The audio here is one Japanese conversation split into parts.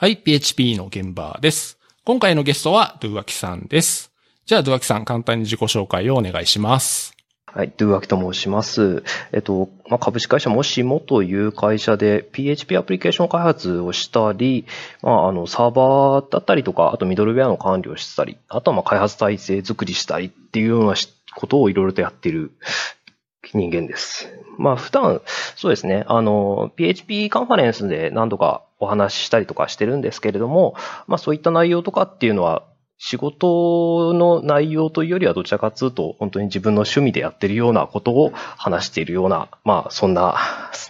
はい、PHP の現場です。今回のゲストは、ドゥワキさんです。じゃあ、ドゥワキさん、簡単に自己紹介をお願いします。はい、ドゥワキと申します。えっと、まあ、株式会社もしもという会社で PHP アプリケーション開発をしたり、まあ、あの、サーバーだったりとか、あとミドルウェアの管理をしたり、あとはまあ開発体制作りしたりっていうようなことをいろいろとやっている人間です。まあ、普段、そうですね、あの、PHP カンファレンスで何度かお話ししたりとかしてるんですけれども、まあ、そういった内容とかっていうのは、仕事の内容というよりはどちらかというと、本当に自分の趣味でやってるようなことを話しているような、まあ、そんな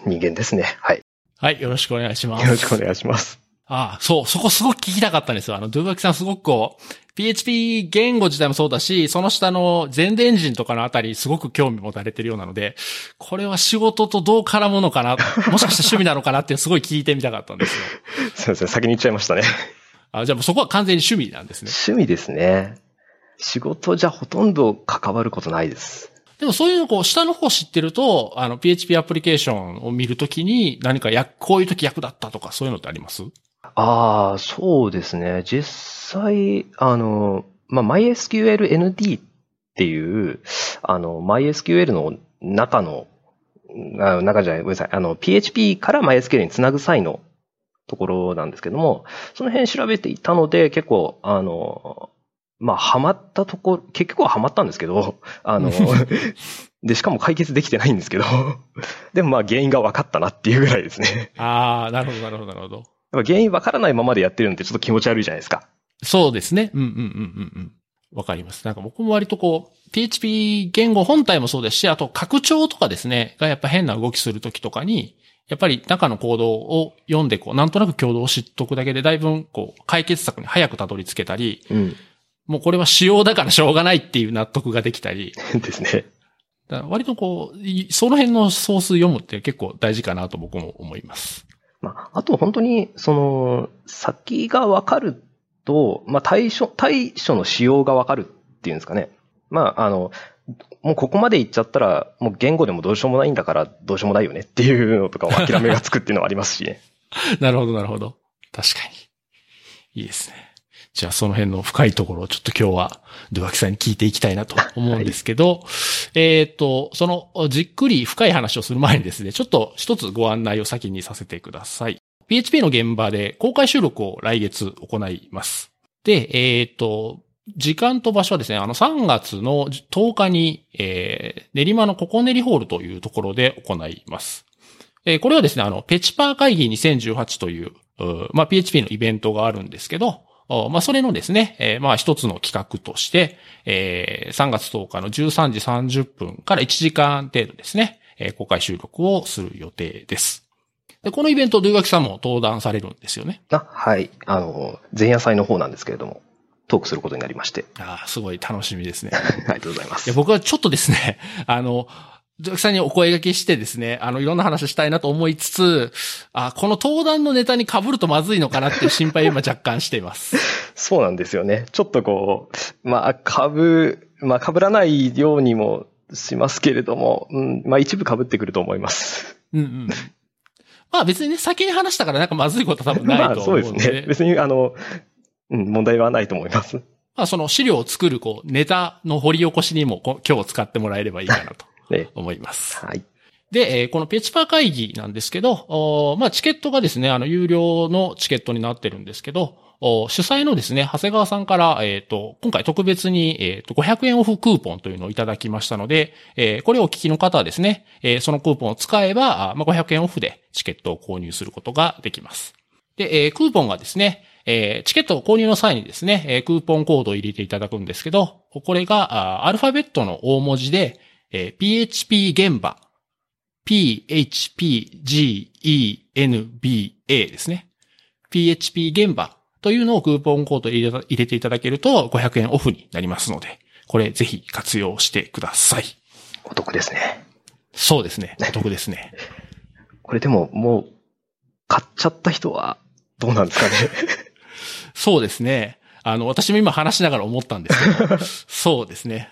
人間ですね。はい。はい、よろしくお願いします。よろしくお願いします。ああ、そう、そこすごく聞きたかったんですよ。あの、ドゥワキさんすごくこう、PHP 言語自体もそうだし、その下の全電エンジンとかのあたりすごく興味持たれてるようなので、これは仕事とどう絡むのかな、もしかしたら趣味なのかなってすごい聞いてみたかったんですよ。すいません、先に言っちゃいましたね。あじゃあもうそこは完全に趣味なんですね。趣味ですね。仕事じゃほとんど関わることないです。でもそういうのこう、下の方知ってると、あの、PHP アプリケーションを見るときに何かや、こういう時役立ったとかそういうのってあります？ああ、そうですね。実際、あの、まあ、MySQLND っていう、あの、MySQL の中の、あ中じゃない、ごめんなさい。あの、PHP から MySQL につなぐ際のところなんですけども、その辺調べていたので、結構、あの、まあ、ハマったところ、結局はハマったんですけど、あの、で、しかも解決できてないんですけど、でもまあ原因が分かったなっていうぐらいですね。ああ、なるほど、なるほど、なるほど。やっぱ原因分からないままでやってるのってちょっと気持ち悪いじゃないですか。そうですね。うんうんうんうんうん。わかります。なんか僕も割とこう、PHP 言語本体もそうですし、あと拡張とかですね、がやっぱ変な動きするときとかに、やっぱり中のコードを読んで、こう、なんとなく共同を知っとくだけで、だいぶ、こう、解決策に早くたどり着けたり、うん。もうこれは仕様だからしょうがないっていう納得ができたり、ですね。割とこう、いその辺のソース読むって結構大事かなと僕も思います。まあ、あと本当に、その、先が分かると、まあ、対処、対処の仕様が分かるっていうんですかね。まあ、あの、もうここまで行っちゃったら、もう言語でもどうしようもないんだから、どうしようもないよねっていうのとかを諦めがつくっていうのはありますしね。なるほど、なるほど。確かに。いいですね。じゃあその辺の深いところをちょっと今日はドゥワキさんに聞いていきたいなと思うんですけど、えっと、そのじっくり深い話をする前にですね、ちょっと一つご案内を先にさせてください。PHP の現場で公開収録を来月行います。で、えっと、時間と場所はですね、あの3月の10日に、えー、練馬のココネリホールというところで行います。えーこれはですね、あの、ペチパー会議2018という、うまあ、PHP のイベントがあるんですけど、おまあ、それのですね、えーまあ、一つの企画として、えー3月10日の13時30分から1時間程度ですね、えー公開収録をする予定です。で、このイベント、ドゥガキさんも登壇されるんですよね。あ、はい。あの、前夜祭の方なんですけれども、トークすることになりまして。ああ、すごい楽しみですね。ありがとうございますいや。僕はちょっとですね、あの、ドゥガキさんにお声掛けしてですね、あの、いろんな話したいなと思いつつ、あ、この登壇のネタに被るとまずいのかなっていう心配を今若干しています。そうなんですよね。ちょっとこう、まあ、株、まあ、被らないようにもしますけれども、うん、まあ、一部被ってくると思います。うんうん。まあ別にね、先に話したからなんかまずいことは多分ない まあ、とそうです思うので、ね。別に、あの、うん、問題はないと思います。まあその資料を作るこう、ネタの掘り起こしにもこ今日使ってもらえればいいかなとね。思います。はい。で、えーこのペチパー会議なんですけど、まあチケットがですね、あの、有料のチケットになってるんですけど、お主催のですね、長谷川さんから、えっ、と、今回特別に、えっ、と、500円オフクーポンというのをいただきましたので、えーこれをお聞きの方はですね、えーそのクーポンを使えば、あまあ、500円オフでチケットを購入することができます。で、えークーポンがですね、えーチケットを購入の際にですね、えークーポンコードを入れていただくんですけど、これが、あアルファベットの大文字で、えー PHP 現場、PHPGENBA ですね。PHP 現場というのをクーポンコード入れていただけると500円オフになりますので、これぜひ活用してください。お得ですね。そうですね。お得ですね。これでも、もう、買っちゃった人は、どうなんですかね。そうですね。あの、私も今話しながら思ったんですけど、そうですね。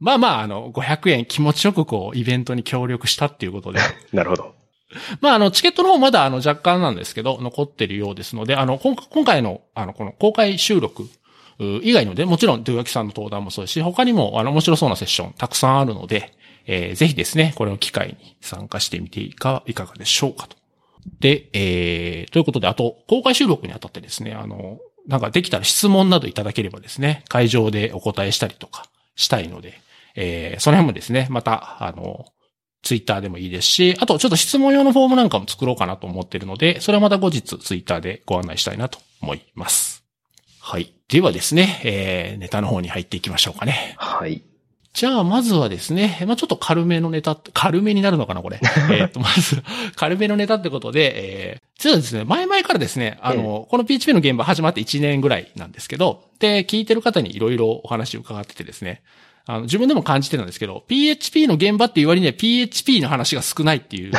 まあまあ、あの、500円気持ちよくこう、イベントに協力したっていうことで、なるほど。まあ、あの、チケットの方まだ、あの、若干なんですけど、残ってるようですので、あの、今今回の、あの、この公開収録う以外ので、もちろん、ドゥガキさんの登壇もそうですし、他にも、あの、面白そうなセッション、たくさんあるので、えー、ぜひですね、これを機会に参加してみていか、いかがでしょうかと。で、えー、ということで、あと、公開収録にあたってですね、あの、なんかできたら質問などいただければですね、会場でお答えしたりとかしたいので、えー、その辺もですね、また、あの、ツイッターでもいいですし、あとちょっと質問用のフォームなんかも作ろうかなと思っているので、それはまた後日ツイッターでご案内したいなと思います。はい。ではですね、えー、ネタの方に入っていきましょうかね。はい。じゃあ、まずはですね、まあちょっと軽めのネタ、軽めになるのかな、これ。えっと、まず、軽めのネタってことで、えー、実はですね、前々からですね、あの、この PHP の現場始まって1年ぐらいなんですけど、で、聞いてる方にいろいろお話を伺っててですね、あの、自分でも感じてたんですけど、PHP の現場って言われには PHP の話が少ないっていう、ね、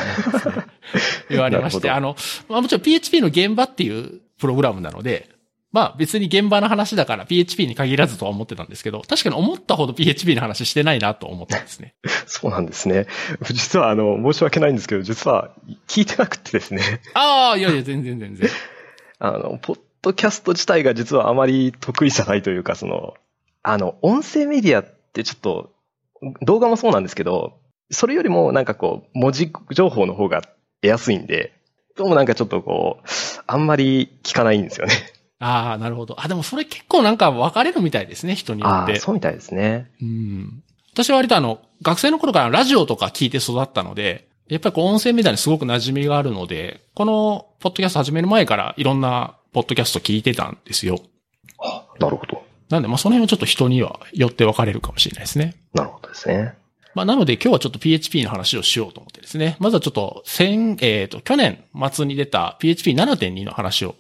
言われまして、あの、まあもちろん PHP の現場っていうプログラムなので、まあ別に現場の話だから PHP に限らずとは思ってたんですけど、確かに思ったほど PHP の話してないなと思ったんですね。そうなんですね。実はあの、申し訳ないんですけど、実は聞いてなくてですね。ああ、いやいや、全然全然。あの、ポッドキャスト自体が実はあまり得意じゃないというか、その、あの、音声メディアってちょっと、動画もそうなんですけど、それよりもなんかこう、文字情報の方が得やすいんで、どうもなんかちょっとこう、あんまり聞かないんですよね。ああ、なるほど。あ、でもそれ結構なんか分かれるみたいですね、人によって。あそうみたいですね。うん。私は割とあの、学生の頃からラジオとか聞いて育ったので、やっぱりこう音声メディアにすごく馴染みがあるので、このポッドキャスト始める前からいろんなポッドキャスト聞いてたんですよ。あ、なるほど。なんで、まあその辺はちょっと人にはよって分かれるかもしれないですね。なるほどですね。まあなので今日はちょっと PHP の話をしようと思ってですね。まずはちょっと先、えっ、ー、と、去年末に出た PHP7.2 の話を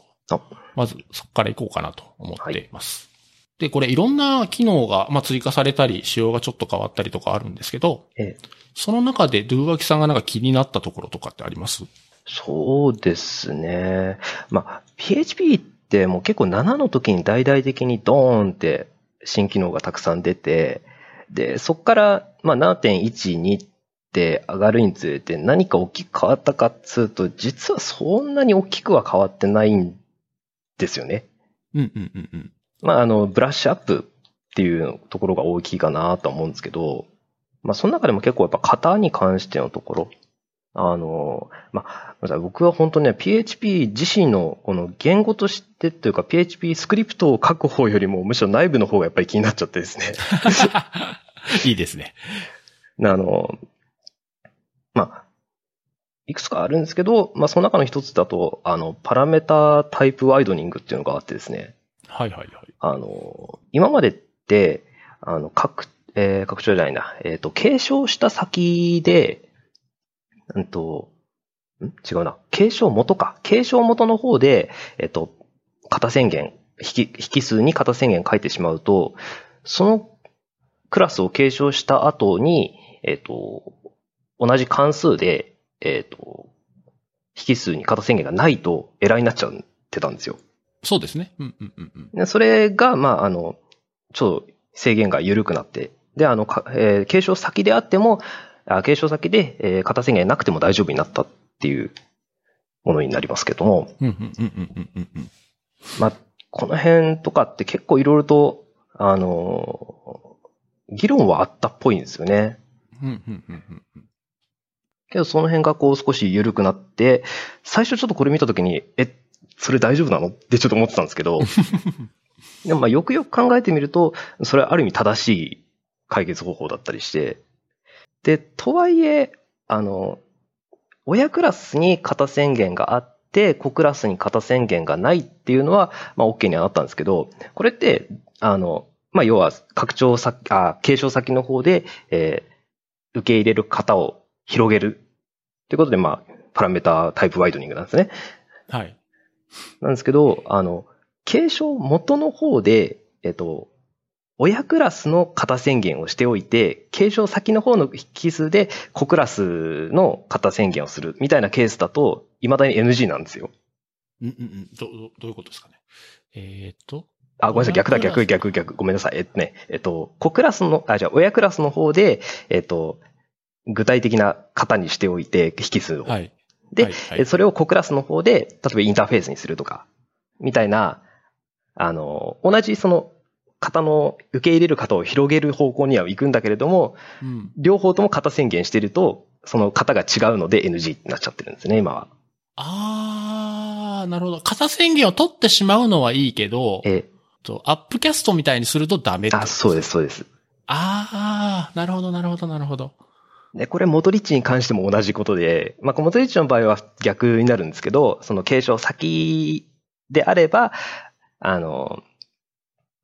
まずそこから行こうかなと思っています。はい、で、これいろんな機能が、まあ、追加されたり、仕様がちょっと変わったりとかあるんですけど、ええ、その中でドゥーワキさんがなんか気になったところとかってあります？そうですね。まあ、PHP ってもう結構7の時に大々的にドーンって新機能がたくさん出て、で、そこから、まあ、7.12って上がるにつれて何か大きく変わったかっつうと、実はそんなに大きくは変わってないんですよね。うんうんうんうん。まあ、あの、ブラッシュアップっていうところが大きいかなと思うんですけど、まあ、その中でも結構やっぱ型に関してのところ、あの、まあ、僕は本当ね、PHP 自身のこの言語としてというか PHP スクリプトを書く方よりもむしろ内部の方がやっぱり気になっちゃってですね。いいですね。あの、まあ、いくつかあるんですけど、まあ、その中の一つだと、あの、パラメータタイプワイドニングっていうのがあってですね。はいはいはい。あの、今までって、あの、拡、えー、拡張じゃないな、えっ、ー、と、継承した先で、うんと、ん？違うな。継承元か。継承元の方で、えっ、ー、と、型宣言、引き、引数に型宣言書いてしまうと、そのクラスを継承した後に、えっ、と、同じ関数でえっ、ー、と、引数に型宣言がないとエラーになっちゃってたんですよ。そうですね。うんうんうんうん。それが、まあ、あの、ちょっと制限が緩くなって、で、あの、えー、継承先であっても、あ継承先で、えー、型宣言なくても大丈夫になったっていうものになりますけども。まあ、この辺とかって結構いろいろと、あの、議論はあったっぽいんですよね。けどその辺がこう少し緩くなって、最初ちょっとこれ見たときに、え、それ大丈夫なの？ってちょっと思ってたんですけど、でもまあよくよく考えてみると、それはある意味正しい解決方法だったりして、で、とはいえ、あの、親クラスに型宣言があって、子クラスに型宣言がないっていうのは、まあ OK にはなったんですけど、これって、あの、まあ要は拡張先、あ、継承先の方で、えー、受け入れる型を広げる。ってことで、まあ、パラメータタイプワイドニングなんですね。はい。なんですけど、あの、継承元の方で、えっと、親クラスの型宣言をしておいて、継承先の方の引数で子クラスの型宣言をするみたいなケースだと、未だに NG なんですよ。うんうんうん。ど、どどういうことですかね。えー、っと。あ、ごめんなさい。逆だ、逆、逆、逆。ごめんなさい。えっとね、えっと、子クラスの、あ、じゃあ、親クラスの方で、えっと、具体的な型にしておいて、引数を。はい。で、はいはいえそれをコクラスの方で、例えばインターフェースにするとか、みたいな、あの、同じその、型の、受け入れる型を広げる方向には行くんだけれども、うん。両方とも型宣言してると、その型が違うので NG になっちゃってるんですね、今は。あー、なるほど。型宣言を取ってしまうのはいいけど、えとアップキャストみたいにするとダメあ、そうです、そうです。あー、なるほど、なるほど、なるほど。で、これ、モドリッチに関しても同じことで、まあ、モドリッチの場合は逆になるんですけど、その継承先であれば、あの、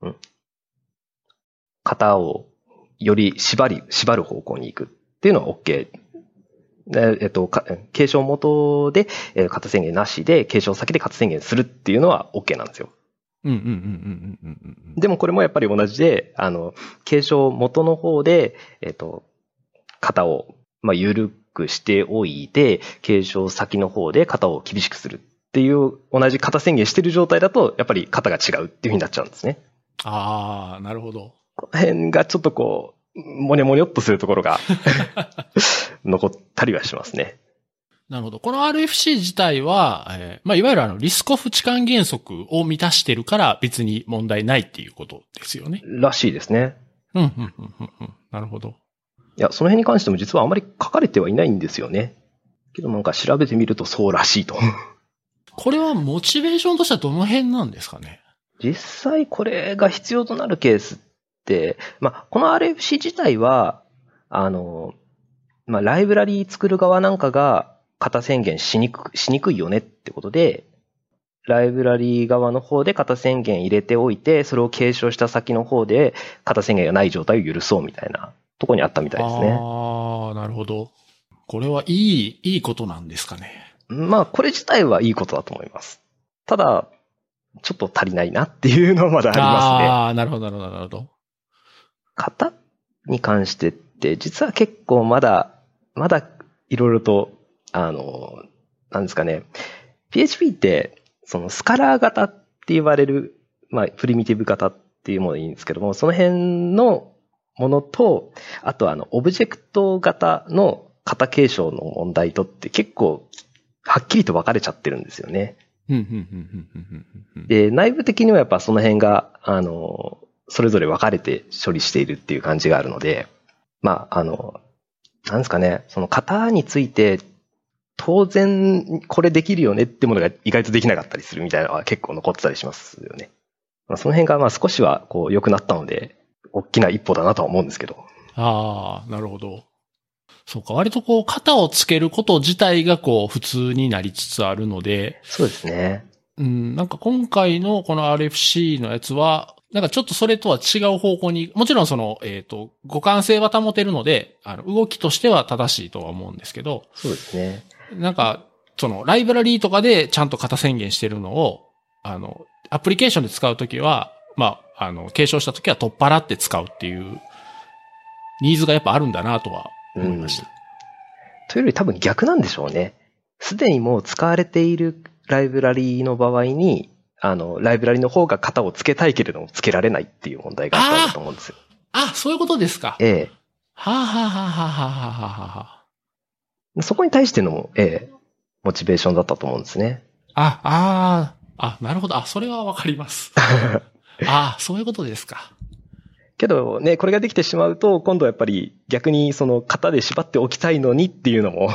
ん型をより縛り、縛る方向に行くっていうのは OK。でえっと、か継承元で、えー型宣言なしで、継承先で型宣言するっていうのは OK なんですよ。うんうんうんうんうんうんうん。でもこれもやっぱり同じで、あの、継承元の方で、えっ、と、型を、まあ、緩くしておいて、継承先の方で型を厳しくするっていう、同じ型宣言してる状態だと、やっぱり型が違うっていう風になっちゃうんですね。あー、なるほど。この辺がちょっとこう、もにょもにょっとするところが 残ったりはしますね。なるほど。この RFC 自体は、えーまあ、いわゆるあの、リスコフ置換原則を満たしてるから別に問題ないっていうことですよね。らしいですね。うん、うん、うん、うんうん。なるほど。いや、その辺に関しても実はあまり書かれてはいないんですよね。けどなんか調べてみるとそうらしいと。これはモチベーションとしてはどの辺なんですかね？実際これが必要となるケースって、まあ、この RFC 自体は、あの、まあ、ライブラリー作る側なんかが型宣言しにくしにくいよねってことで、ライブラリー側の方で型宣言入れておいて、それを継承した先の方で型宣言がない状態を許そうみたいなとこにあったみたいですね。ああ、なるほど。これはいい、いいことなんですかね。まあ、これ自体はいいことだと思います。ただ、ちょっと足りないなっていうのはまだありますね。ああ、なるほど、なるほど、なるほど。型に関してって、実は結構まだ、まだいろいろと、あの、なんですかね。PHP って、そのスカラー型って言われる、まあ、プリミティブ型っていうものでいいんですけども、その辺のものと、あとあの、オブジェクト型の型継承の問題とって結構、はっきりと分かれちゃってるんですよね。うん、うん、うん、うん、うんうんうん。で、内部的にはやっぱその辺が、あの、それぞれ分かれて処理しているっていう感じがあるので、まあ、あの、なんですかね、その型について、当然これできるよねってものが意外とできなかったりするみたいなのは結構残ってたりしますよね。まあ、その辺がまあ少しはこう良くなったので、大きな一歩だなとは思うんですけど。ああ、なるほど。そうか、割とこう、型をつけること自体がこう、普通になりつつあるので、そうですね。うん、なんか今回のこの RFC のやつは、なんかちょっとそれとは違う方向に、もちろんその、えっ、と、互換性は保てるので、あの、動きとしては正しいとは思うんですけど、そうですね。なんか、その、ライブラリーとかでちゃんと型宣言してるのを、あの、アプリケーションで使うときは、まあ、あの、継承したときは取っ払って使うっていう、ニーズがやっぱあるんだなとは思いました。というより多分逆なんでしょうね。すでにもう使われているライブラリーの場合に、あの、ライブラリの方が型をつけたいけれどもつけられないっていう問題があったと思うんですよ。あ、そういうことですか。えはあ、はあはあはあはあはあはえ。そこに対しての、ええ、モチベーションだったと思うんですね。あ、あ、あ、あ、なるほど。あ、それはわかります。あそういうことですか。けどね、これができてしまうと、今度はやっぱり逆にその型で縛っておきたいのにっていうのも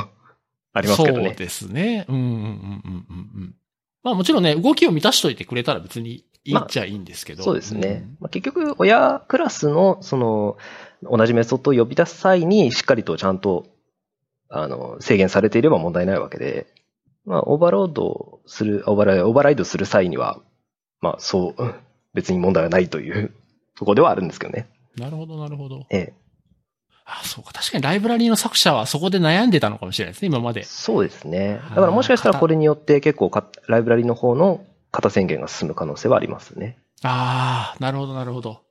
ありますけどね。そうですね。うんうんうんうんうんうん。まあもちろんね、動きを満たしといてくれたら別にいいっちゃいいんですけど。そうですね。まあ、結局、親クラスの、その、同じメソッドを呼び出す際に、しっかりとちゃんと、あの、制限されていれば問題ないわけで、まあ、オーバーロードする、オーバーライド、オーバーライドする際には、まあ、そう、うん別に問題はないというところではあるんですけどね。なるほど、なるほど。ええ。あ、そうか。確かにライブラリーの作者はそこで悩んでたのかもしれないですね、今まで。そうですね。だからもしかしたらこれによって結構か、ライブラリの方の型宣言が進む可能性はありますね。ああ、なるほど、なるほど。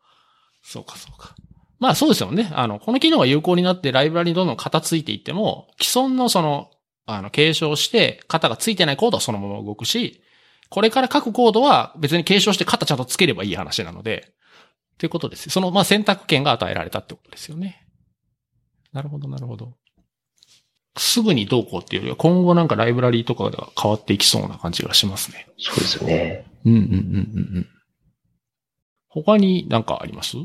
そうか、そうか。まあそうですよね。あの、この機能が有効になってライブラリにどんどん型ついていっても、既存のその、あの、継承して型がついてないコードはそのまま動くし、これから書くコードは別に継承して型ちゃんとつければいい話なので、ということです。その、まあ選択権が与えられたってことですよね。なるほど、なるほど。すぐにどうこうっていうよりは、今後なんかライブラリーとかが変わっていきそうな感じがしますね。そうですよね。うんうんうんうんうん。他になんかあります？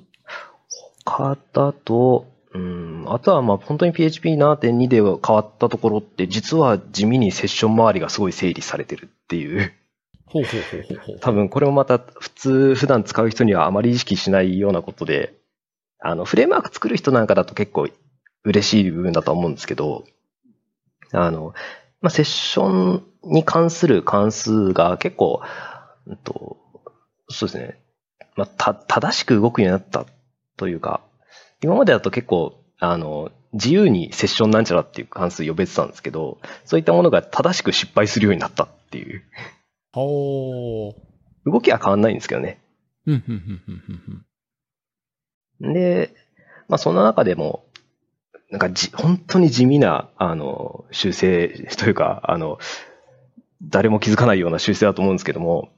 他だと、うん、あとはまあ本当に PHP7.2 では変わったところって、実は地味にセッション周りがすごい整理されてるっていう。ほうほうほうほうほう。多分これもまた普通、普段使う人にはあまり意識しないようなことで、あの、フレームワーク作る人なんかだと結構嬉しい部分だと思うんですけど、あの、まあ、セッションに関する関数が結構、うんと、そうですね、まあ、た、正しく動くようになったというか、今までだと結構、あの、自由にセッションなんちゃらっていう関数呼べてたんですけど、そういったものが正しく失敗するようになったっていう。ほう。動きは変わんないんですけどね。うん、うん、うん、うん、うん。で、まあその中でも、なんかじ、本当に地味な、あの、修正というか、あの、誰も気づかないような修正だと思うんですけども、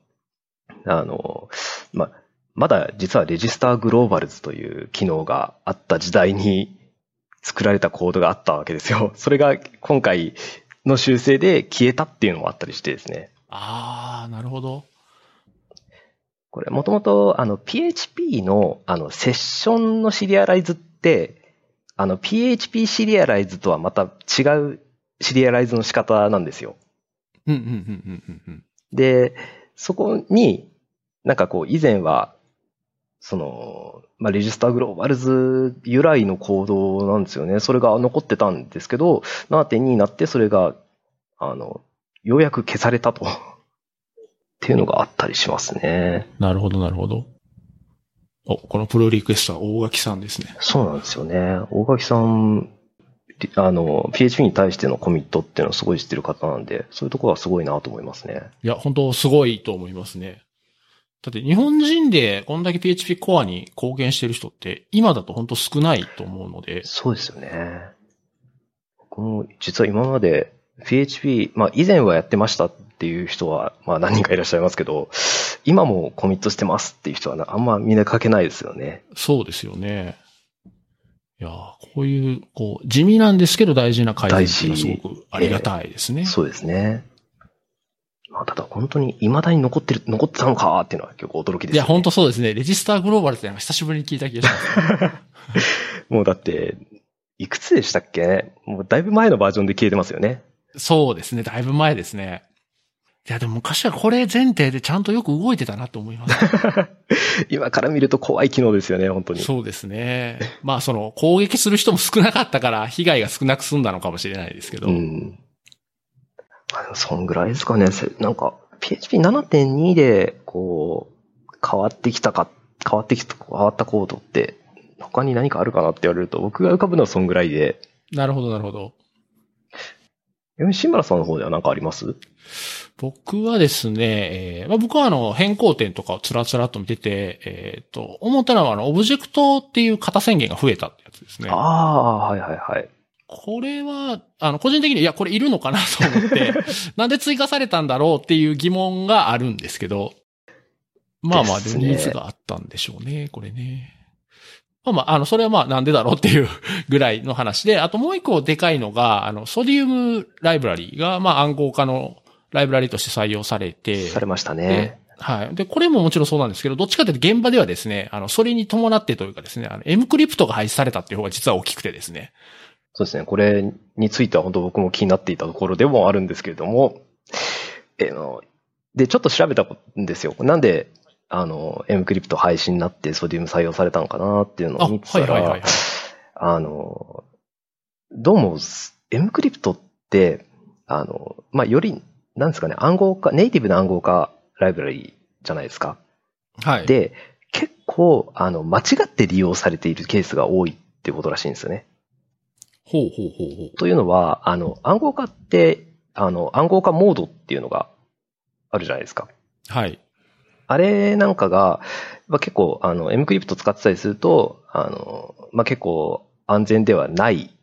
あの、まあ、まだ実はレジスターグローバルズという機能があった時代に作られたコードがあったわけですよ。それが今回の修正で消えたっていうのもあったりしてですね。あー、なるほど。これもともとあの PHP のあのセッションのシリアライズってあの PHP シリアライズとはまた違うシリアライズの仕方なんですよ。うん、うん、うん、うん、うんうん。で、そこになんかこう以前はその、まあ、レジスターグローバルズ由来のコードなんですよね。それが残ってたんですけど、7.2になってそれが、あの、ようやく消されたと。っていうのがあったりしますね。なるほど、なるほど。お、このプロリクエストは大垣さんですね。そうなんですよね。大垣さん、あの、PHP に対してのコミットっていうのをすごい知ってる方なんで、そういうところはすごいなと思いますね。いや、本当すごいと思いますね。だって日本人でこんだけ PHP コアに貢献してる人って今だと本当少ないと思うので。そうですよね。僕も実は今まで PHP、まあ以前はやってましたっていう人はまあ何人かいらっしゃいますけど、今もコミットしてますっていう人はなあんまみんな書けないですよね。そうですよね。いやーこういう、こう、地味なんですけど大事な改善っていうのはすごくありがたいですね。そうですね。まあただ本当に未だに残ってる、残ってたのかっていうのは結構驚きです、ね。いや、本当そうですね。レジスターグローバルってなんか久しぶりに聞いた気がします。もうだって、いくつでしたっけ？もうだいぶ前のバージョンで消えてますよね。そうですね。だいぶ前ですね。いや、でも昔はこれ前提でちゃんとよく動いてたなと思います。今から見ると怖い機能ですよね、本当に。そうですね。まあ、その、攻撃する人も少なかったから、被害が少なく済んだのかもしれないですけど。うん。まあでもそんぐらいですかね。せなんか、PHP7.2 で、こう、変わってきたか、変わってきた、変わったコードって、他に何かあるかなって言われると、僕が浮かぶのはそんぐらいで、なるほど、なるほど。吉村さんの方では何かあります？僕はですね、えーまあ、僕はあの、変更点とかをつらつらっと見てて、えっ、と、思ったのはあの、オブジェクトっていう型宣言が増えたってやつですねあ。あ、はいはいはい。これは、あの、個人的に、いや、これいるのかなと思って、なんで追加されたんだろうっていう疑問があるんですけど、まあまあ、ニーズがあったんでしょうね、これね。まあまあ、あの、それはまあ、なんでだろうっていう ぐらいの話で、あともう一個でかいのが、あの、ソディウムライブラリが、まあ、暗号化のライブラリとして採用されて、されましたでね。はい。で、これももちろんそうなんですけど、どっちかというと現場ではですね、あの、それに伴ってというかですね、あの、エムクリプトが廃止されたっていう方が実は大きくてですね。そうですね。これについては本当僕も気になっていたところでもあるんですけれども、えーの、で、ちょっと調べたんですよ。なんで、あの、エムクリプト廃止になってソディウム採用されたのかなっていうのあ、を見てたらはいはいはいはい、。あの、どうも、エムクリプトって、あの、まあ、より、なんですかね、暗号化、ネイティブな暗号化ライブラリじゃないですか。はい。で、結構、あの、間違って利用されているケースが多いってことらしいんですよね。ほうほうほうほう。というのは、あの、暗号化って、あの、暗号化モードっていうのがあるじゃないですか。はい。あれなんかが、まあ、結構、あの、エムクリプト使ってたりすると、あの、まあ、結構安全ではない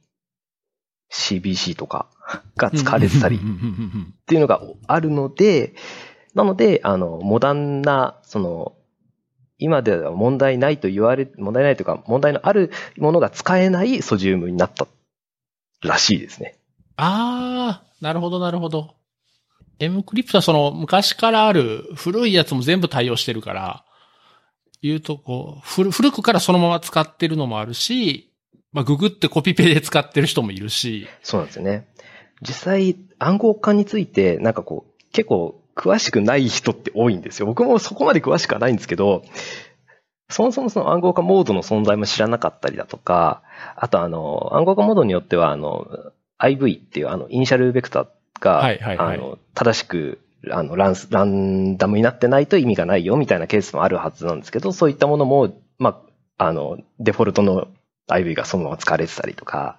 CBC とか が使われてたりっていうのがあるので、なので、あの、モダンな、その、今では問題ないと言われ、問題ないというか、問題のあるものが使えないソジウムになったらしいですね。あー、なるほど、なるほど。M クリプトはその昔からある古いやつも全部対応してるから、言うとこう、古古くからそのまま使ってるのもあるし、まあ、ググってコピペで使ってる人もいるし、そうなんですよね。実際、暗号化について、なんかこう、結構詳しくない人って多いんですよ。僕もそこまで詳しくはないんですけど、そもそもその暗号化モードの存在も知らなかったりだとか、あとあの、暗号化モードによっては、あの、IV っていうあの、イニシャルベクターが、はいはいはいあの、正しく、あの、ランス、ランダムになってないと意味がないよみたいなケースもあるはずなんですけど、そういったものも、まあ、あの、デフォルトの IV がそのまま使われてたりとか、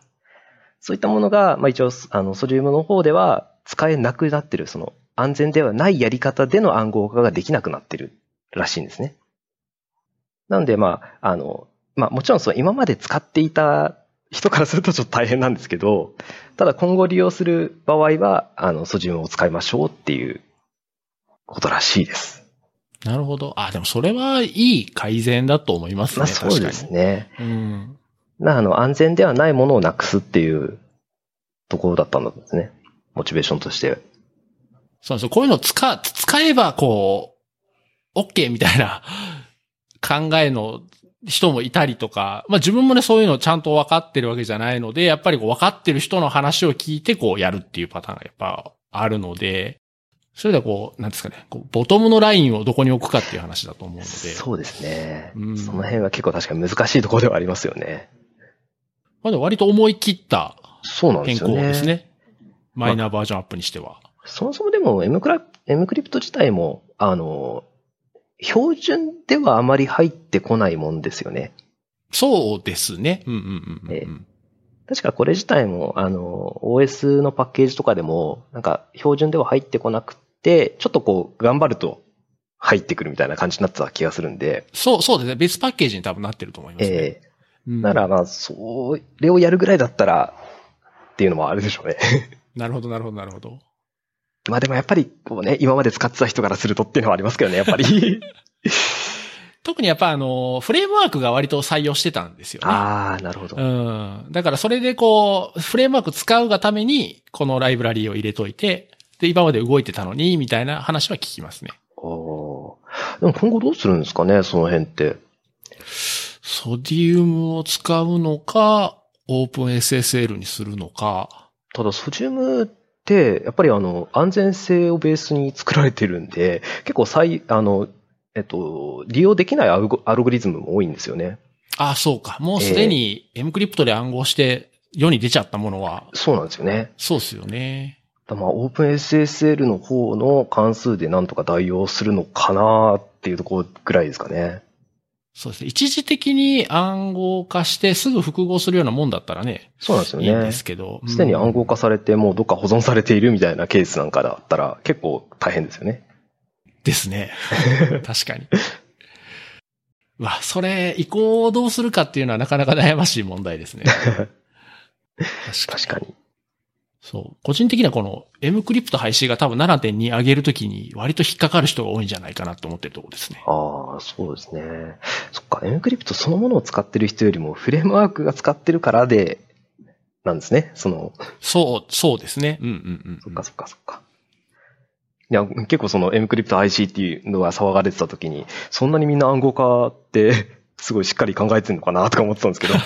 そういったものが、まあ一応、あの、ソジウムの方では使えなくなってる、その、安全ではないやり方での暗号化ができなくなってるらしいんですね。なんで、まあ、あの、まあもちろんその今まで使っていた人からするとちょっと大変なんですけど、ただ今後利用する場合は、あの、ソジウムを使いましょうっていうことらしいです。なるほど。あ、でもそれはいい改善だと思いますね。まあそうですね。うん。なあの、安全ではないものをなくすっていうところだったんですね。モチベーションとして。そうなんですよ。こういうの使、使えばこう、OK みたいな考えの人もいたりとか、まあ自分もね、そういうのちゃんと分かってるわけじゃないので、やっぱりこう分かってる人の話を聞いてこうやるっていうパターンがやっぱあるので、それではこう、なんですかね、こうボトムのラインをどこに置くかっていう話だと思うので。そうですね。うんその辺は結構確かに難しいところではありますよね。まあでも割と思い切ったそうなんで変すよね。更ですね。マイナーバージョンアップにしては。そもそもでも M クラ、M クリプト自体も、あの、標準ではあまり入ってこないもんですよね。そうですね。うんうんうんうん、ええ確かこれ自体も、あの、OS のパッケージとかでも、なんか標準では入ってこなくて、ちょっとこう、頑張ると入ってくるみたいな感じになってた気がするんで、そう、そうですね。別パッケージに多分なってると思いますね。ええうんならまあ、それをやるぐらいだったら、っていうのもあるでしょうね。なるほど、なるほど、なるほど。まあでもやっぱり、こうね、今まで使ってた人からするとっていうのはありますけどね、やっぱり。特にやっぱあの、フレームワークが割と採用してたんですよね。ああ、なるほど。うん。だからそれでこう、フレームワーク使うがために、このライブラリーを入れといて、で、今まで動いてたのに、みたいな話は聞きますね。おーでも今後どうするんですかね、その辺って。ソディウムを使うのか、オープン SSL にするのか。ただ、ソジウムって、やっぱりあの、安全性をベースに作られてるんで、結構最、あの、えっと、利用できないアルゴアルゴリズムも多いんですよね。ああ、そうか。もうすでに M クリプトで暗号して世に出ちゃったものは、そうなんですよね。そうですよね。だまあ、オープン SSL の方の関数でなんとか代用するのかなっていうところぐらいですかね。そうですね。一時的に暗号化してすぐ複合するようなもんだったらね、そうなんですよねいいんです。けど。すでに暗号化。化されて、もうどっか保存されているみたいなケースなんかだったら結構大変ですよね。ですね。確かに。うわ、それ、移行をどうするかっていうのはなかなか悩ましい問題ですね。確かに。そう。個人的にはこの M クリプト廃止が多分7.2上げるときに割と引っかかる人が多いんじゃないかなと思ってるところですね。ああ、そうですね。そっか、エンクリプトそのものを使ってる人よりもフレームワークが使ってるからで、なんですね。その、そう、そうですね。うんうんうん。そっかそっかそっか。いや、結構その M クリプト IC っていうのが騒がれてた時に、そんなにみんな暗号化って、すごいしっかり考えてるのかなとか思ってたんですけど。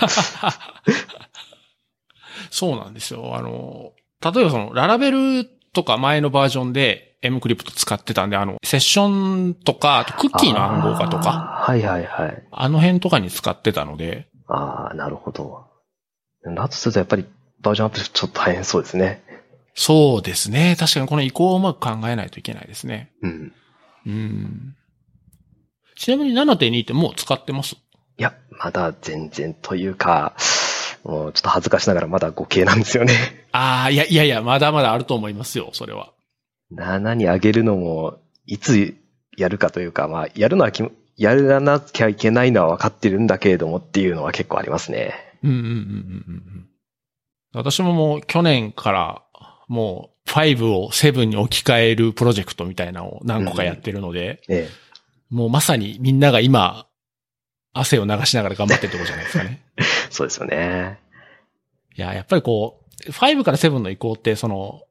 そうなんですよ。あの、例えばその、ララベルとか前のバージョンで M クリプト使ってたんで、あの、セッションとか、あとクッキーの暗号化とか、はいはいはい。あの辺とかに使ってたので、ああ、なるほど。だとするとやっぱりバージョンアップちょっと大変そうですね。そうですね。確かにこの移行をうまく考えないといけないですね。うん。うん。ちなみに7.2ってもう使ってます？いや、まだ全然というか、もうちょっと恥ずかしながらまだ5系なんですよね。ああ、いやいやいや、まだまだあると思いますよ、それは。7に上げるのも、いつやるかというか、まあ、やるのはき、やらなきゃいけないのは分かってるんだけれどもっていうのは結構ありますね。うんうんうんうんうんうん。私ももう去年からもう5を7に置き換えるプロジェクトみたいなのを何個かやってるので、えもうまさにみんなが今、汗を流しながら頑張ってるところじゃないですかね。え、そうですよね。いや、やっぱりこう、5から7の移行って、その、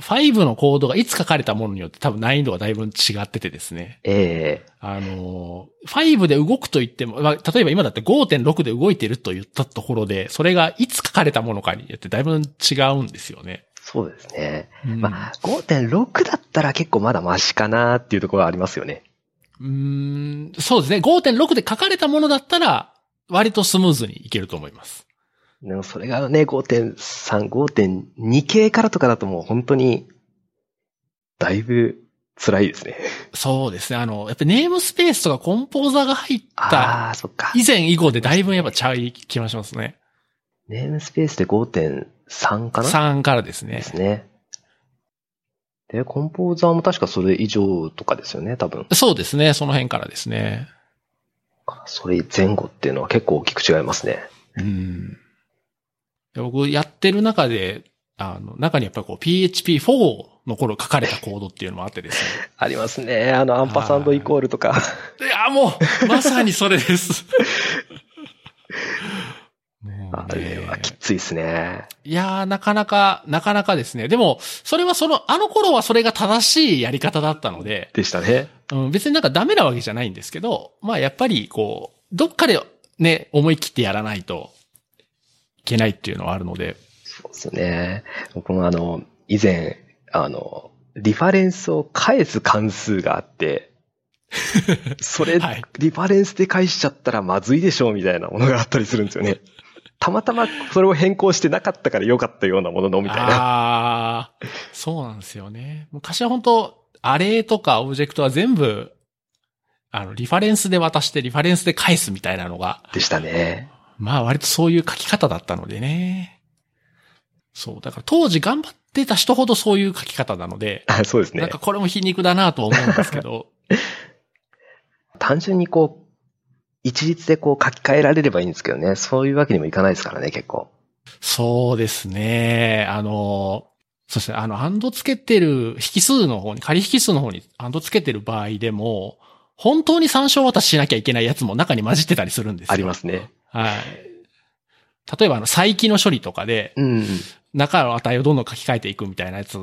5のコードがいつ書かれたものによって多分難易度がだいぶ違っててですね。ええあの、5で動くと言っても、まあ、例えば今だって5.6で動いてると言ったところで、それがいつ書かれたものかによってだいぶ違うんですよね。そうですね。うんまあ、5.6だったら結構まだマシかなっていうところはありますよね。うーんそうですね。5.6で書かれたものだったら、割とスムーズにいけると思います。でもそれがね、5.3、5.2系からとかだともう本当に、だいぶ辛いですね。そうですね。あの、やっぱネームスペースとかコンポーザーが入ったああ、そっか。以前以後でだいぶやっぱちゃい気がしますね。ネームスペースで5.3かな？3からですねで。すね。で、コンポーザーも確かそれ以上とかですよね、多分。そうですね。その辺からですね。それ前後っていうのは結構大きく違いますね。うん。で僕やってる中で、あの、中にやっぱりこう PHP4 の頃書かれたコードっていうのもあってです ありますね。あの、アンパサンドイコールとか。ね。いや、もう、まさにそれです。もあれはきついですね。いやー、なかなか、なかなかですね。でも、それはその、あの頃はそれが正しいやり方だったので、でしたね。うん、別になんかダメなわけじゃないんですけど、まあやっぱりこう、どっかでね、思い切ってやらないといけないっていうのはあるので、そうですね。僕もあの、以前、あの、リファレンスを返す関数があって、それ、はいリファレンスで返しちゃったらまずいでしょうみたいなものがあったりするんですよね。たまたまそれを変更してなかったから良かったようなもののみたいな。ああ、そうなんですよね。昔は本当アレイとかオブジェクトは全部、あの、リファレンスで渡してリファレンスで返すみたいなのが、でしたね。まあ割とそういう書き方だったのでね。そう。だから当時頑張ってた人ほどそういう書き方なので、あそうですねなんか。これも皮肉だなとは思うんですけど、単純にこう、一律でこう書き換えられればいいんですけどね。そういうわけにもいかないですからね、結構。そうですね。あの、そしてあの、アンドつけてる引数の方に、仮引数の方にアンドつけてる場合でも、本当に参照渡ししなきゃいけないやつも中に混じってたりするんですよ。ありますね。はい。例えばあの、再起の処理とかで、うん。中の値をどんどん書き換えていくみたいなやつ、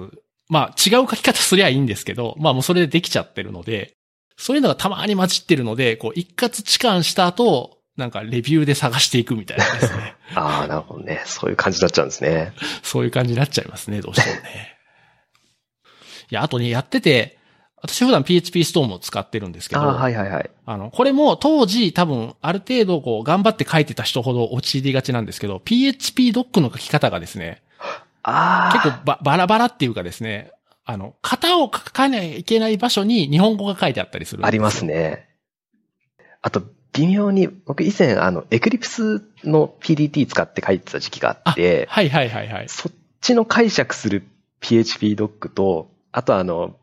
まあ違う書き方すりゃいいんですけど、まあもうそれでできちゃってるので、そういうのがたまに混じってるので、こう一括置換した後、なんかレビューで探していくみたいなですね。ああ、なるほどね。そういう感じになっちゃうんですね。そういう感じになっちゃいますね、どうしてもね。いや、あとね、やってて、私普段 PHP ストームを使ってるんですけど、ああ、はいはいはい。あの、これも当時多分ある程度こう頑張って書いてた人ほど陥りがちなんですけど、PHP ドックの書き方がですね、ああ。結構ばバラバラっていうかですね、あの、型を書かなきゃいけない場所に日本語が書いてあったりするすよありますね。あと、微妙に、僕以前、あの、エクリプスの PDT 使って書いてた時期があって、はいはいはいはい。そっちの解釈する PHP ドックと、あとあの、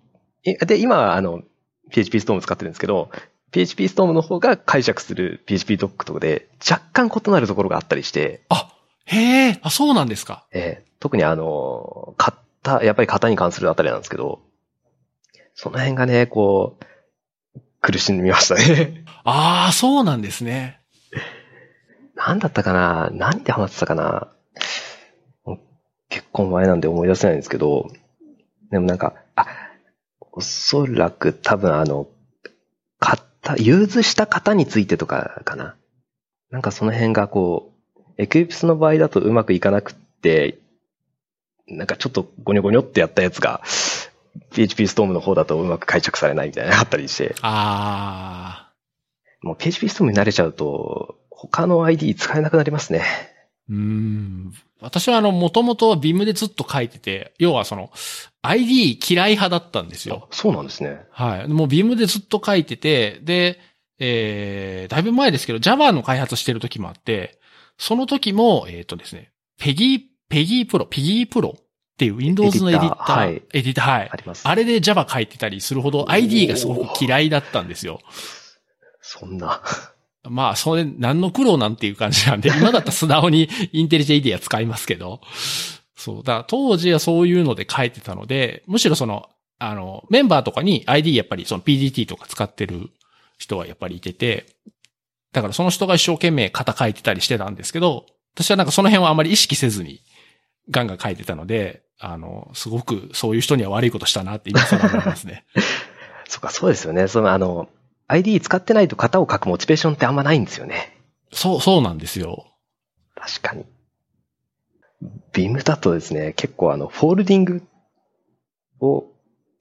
えで、今はあの、PHP ストーム使ってるんですけど、PHP ストームの方が解釈する PHP ドックとかで若干異なるところがあったりして、あ、へえ、あ、そうなんですか。えー特にあの、型、やっぱり型に関するあたりなんですけど、その辺がね、こう、苦しみましたね。ああ、そうなんですね。何だったかな？何でハマってたかな？結構前なんで思い出せないんですけど、でもなんか、あ、おそらく多分あの、型、融通した型についてとかかな。なんかその辺がこう、エクリプスの場合だとうまくいかなくって、なんかちょっとゴニョゴニョってやったやつが、PHP ストームの方だとうまく解釈されないみたいなのがあったりして、あもう PHP ストームに慣れちゃうと、他の ID 使えなくなりますね。ー。うーん。私はあの、もともと Vim でずっと書いてて、要はその、ID 嫌い派だったんですよ。そうなんですね。はい。もう Vim でずっと書いてて、で、えー、だいぶ前ですけど、Java の開発してる時もあって、その時も、えっ、とですね、ペギー、ペギープロ、ピギープロっていう Windows のエディター、はいエディター、はいあ。ります。あれで Java 書いてたりするほど ID がすごく嫌いだったんですよ。そんな。まあ、それ、何の苦労なんていう感じなんで、今だったら素直にインテリジェイディア使いますけど、そう、だから当時はそういうので書いてたので、むしろその、あの、メンバーとかに ID やっぱりその PDT とか使ってる人はやっぱりいてて、だからその人が一生懸命型書いてたりしてたんですけど、私はなんかその辺はあまり意識せずに、ガンガン書いてたので、あの、すごくそういう人には悪いことしたなって今更思いますね。そっか、そうですよね。その、あの、ID 使ってないと型を書くモチベーションってあんまないんですよね。そう、そうなんですよ。確かに。ビームだとですね、結構あの、フォールディングを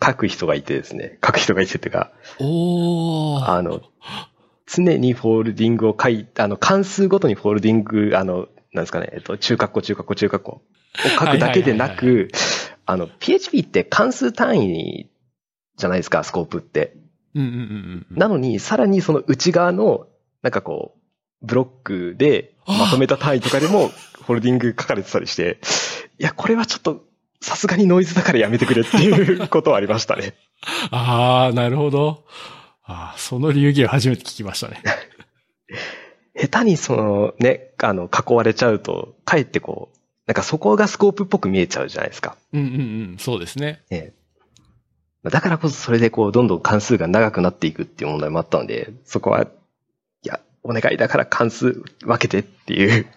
書く人がいてですね、書く人がいてっていうか、おー。あの、常に folding を書いあの、関数ごとに folding、あの、なんですかね、えっと、中括弧、中括弧、中括弧を書くだけでなはいく、あの、PHP って関数単位じゃないですか、スコープって。うんうんうんうん。なのに、さらにその内側の、なんかこう、ブロックでまとめた単位とかでも、 folding 書かれてたりして、いや、これはちょっと、さすがにノイズだからやめてくれっていう ことはありましたね。あー、なるほど。あーその流儀は初めて聞きましたね。下手にそのね、あの、囲われちゃうと、かえってこう、なんかそこがスコープっぽく見えちゃうじゃないですか。うんうんうん。そうですね。ええ。だからこそそれでこう、どんどん関数が長くなっていくっていう問題もあったので、そこは、いや、お願いだから関数分けてっていう。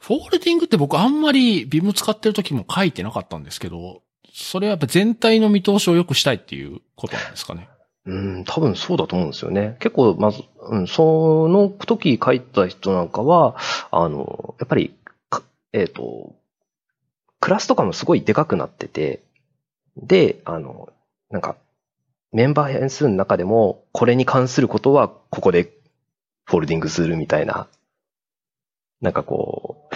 フォールディングって僕あんまりビム使ってる時も書いてなかったんですけど、それはやっぱ全体の見通しを良くしたいっていうことなんですかね。うん、多分そうだと思うんですよね。結構、まず、うん、その時書いた人なんかは、あの、やっぱり、えっ、と、クラスとかもすごいでかくなってて、で、あの、なんか、メンバー変数の中でも、これに関することは、ここでフォルディングするみたいな、なんかこう、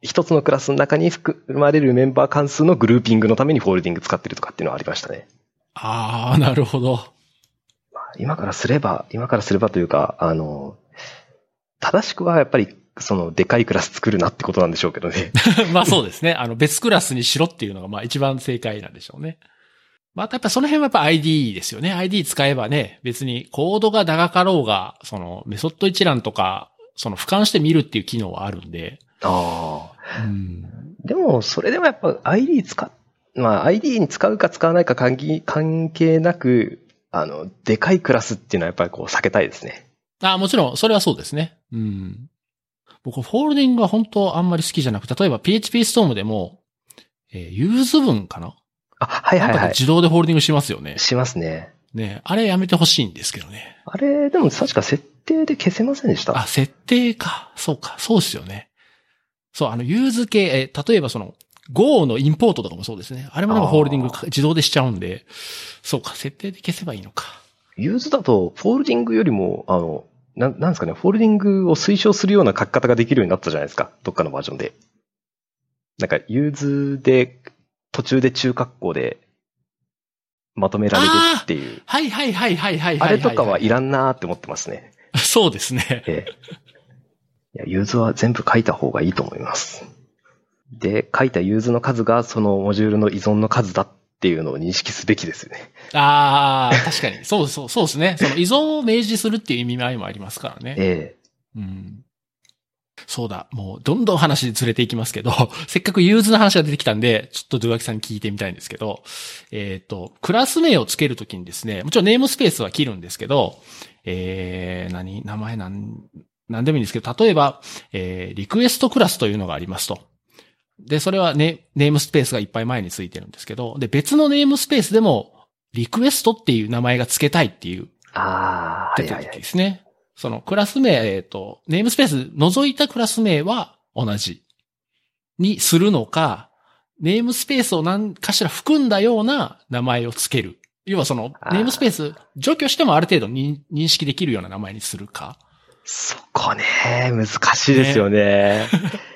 一つのクラスの中に含まれるメンバー関数のグルーピングのためにフォルディング使ってるとかっていうのはありましたね。あー、なるほど。今からすれば、今からすればというか、あの、正しくはやっぱり、その、でかいクラス作るなってことなんでしょうけどね。まあそうですね。あの別クラスにしろっていうのがまあ一番正解なんでしょうね。またやっぱその辺はやっぱ ID ですよね。ID 使えばね、別にコードが長かろうが、そのメソッド一覧とか、その俯瞰して見るっていう機能はあるんで。ああ。うん。でも、それでもやっぱ ID 使っ、まあ ID に使うか使わないか関係関係なく、あの、でかいクラスっていうのはやっぱりこう避けたいですね。あもちろん、それはそうですね。うん。僕、 folding は本当あんまり好きじゃなくて、例えば PHP ストームでも、えー use 文かな？あ、はいはいはい。自動で folding しますよね。しますね。ねあれやめてほしいんですけどね。あれ、でも確か設定で消せませんでした？あ、設定か。そうか。そうですよね。そう、あの、 use 系、えー例えばその、Go のインポートとかもそうですね。あれもでもあー folding が自動でしちゃうんで、そうか、設定で消せばいいのか。 use だと、 folding よりも、あの、なんなんですかね、 folding を推奨するような書き方ができるようになったじゃないですか。どっかのバージョンで。なんか、 use で、途中で中括弧で、まとめられるっていう。はいはいはいはいはいあはい。れとかはいらんなーって思ってますね。そうですね。ええ。いや、 use は全部書いた方がいいと思います。で、書いた use の数がそのモジュールの依存の数だっていうのを認識すべきですよね。ああ、確かに。そうそう、そうですね。その依存を明示するっていう意味合いもありますからね。えうん。そうだ。もう、どんどん話ずれていきますけど、せっかく use の話が出てきたんで、ちょっとドゥワキさんに聞いてみたいんですけど、えっ、と、クラス名をつけるときにですね、もちろん namespace は切るんですけど、えー、何、名前なん、なんでもいいんですけど、例えば、えー、リクエストクラスというのがありますと。で、それはね、ネームスペースがいっぱい前についてるんですけど、で、別のネームスペースでも、リクエストっていう名前が付けたいっていうえああ、は出てるいはいはい。時ですね。そのクラス名、えっ、と、ネームスペース除いたクラス名は同じにするのか、ネームスペースを何かしら含んだような名前を付ける。要はそのネームスペース除去してもある程度認認識できるような名前にするか。そこね、難しいですよね。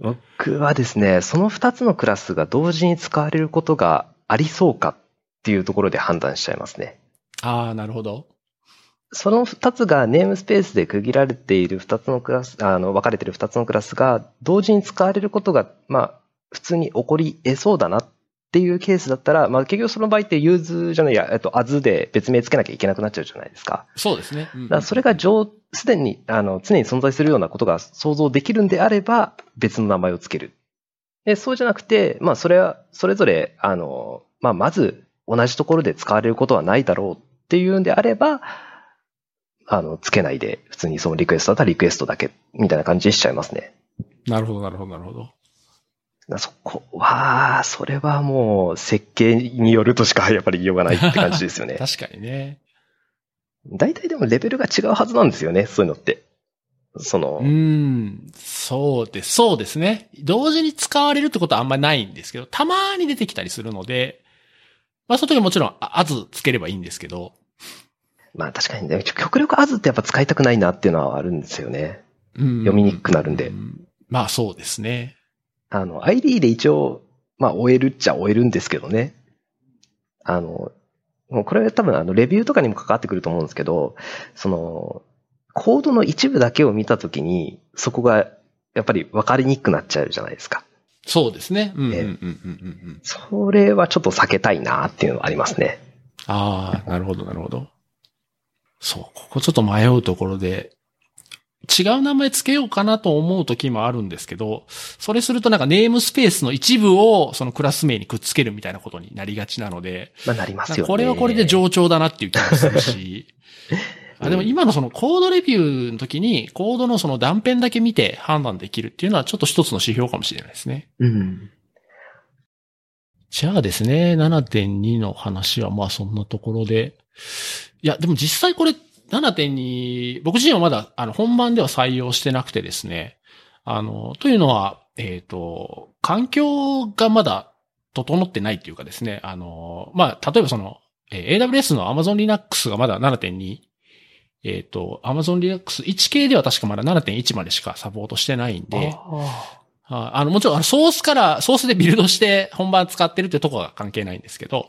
僕はですね、その二つのクラスが同時に使われることがありそうかっていうところで判断しちゃいますね。ああ、なるほど。その二つが namespace で区切られている二つのクラス、あの、分かれている二つのクラスが同時に使われることが、まあ、普通に起こり得そうだなっていうケースだったら、まあ、結局その場合って use じゃないや、えっと、 as で別名つけなきゃいけなくなっちゃうじゃないですか。そうですね。うんだそれが上、すでに、あの、常に存在するようなことが想像できるんであれば、別の名前をつける。で、そうじゃなくて、まあ、それは、それぞれ、あの、まあ、まず、同じところで使われることはないだろうっていうんであれば、あの、つけないで、普通にそのリクエストだったらリクエストだけ、みたいな感じにしちゃいますね。なるほど、なるほど、なるほど。そこは、それはもう設計によるとしかやっぱり言いようがないって感じですよね。確かにね。大体でもレベルが違うはずなんですよね、そういうのって。その、うん、そうです、そうですね。同時に使われるってことはあんまりないんですけど、たまに出てきたりするので、まあその時はもちろん、ああずつければいいんですけど、まあ確かにね、極力アズってやっぱ使いたくないなっていうのはあるんですよね。うん読みにくくなるんでうんまあそうですね。あの、ID で一応、まあ終えるっちゃ終えるんですけどね。あの、もうこれ多分あの、レビューとかにも関わってくると思うんですけど、その、コードの一部だけを見たときに、そこがやっぱり分かりにくくなっちゃうじゃないですか。そうですね。うんうんうんええうんうんうん。それはちょっと避けたいなっていうのはありますね。ああ、なるほど、なるほど。そう、ここちょっと迷うところで、違う名前つけようかなと思う時もあるんですけど、それするとなんかネームスペースの一部をそのクラス名にくっつけるみたいなことになりがちなので、まあなりますよね。これはこれで上調だなっていう気もするし、あでも今のそのコードレビューの時にコードのその断片だけ見て判断できるっていうのはちょっと一つの指標かもしれないですね。うん。じゃあですね、7.2の話はまあそんなところで。いや、でも実際これ7.2、僕自身はまだあの本番では採用してなくてですね。あの、というのは、えっ、と、環境がまだ整ってないっていうかですね、あの、まあ、例えばその、えー AWS の Amazon Linux がまだ7.2、えっ、と、Amazon Linux 1系では確かまだ7.1までしかサポートしてないんで、あはいあの、もちろん、ソースから、ソースでビルドして本番使ってるってとこが関係ないんですけど、やっ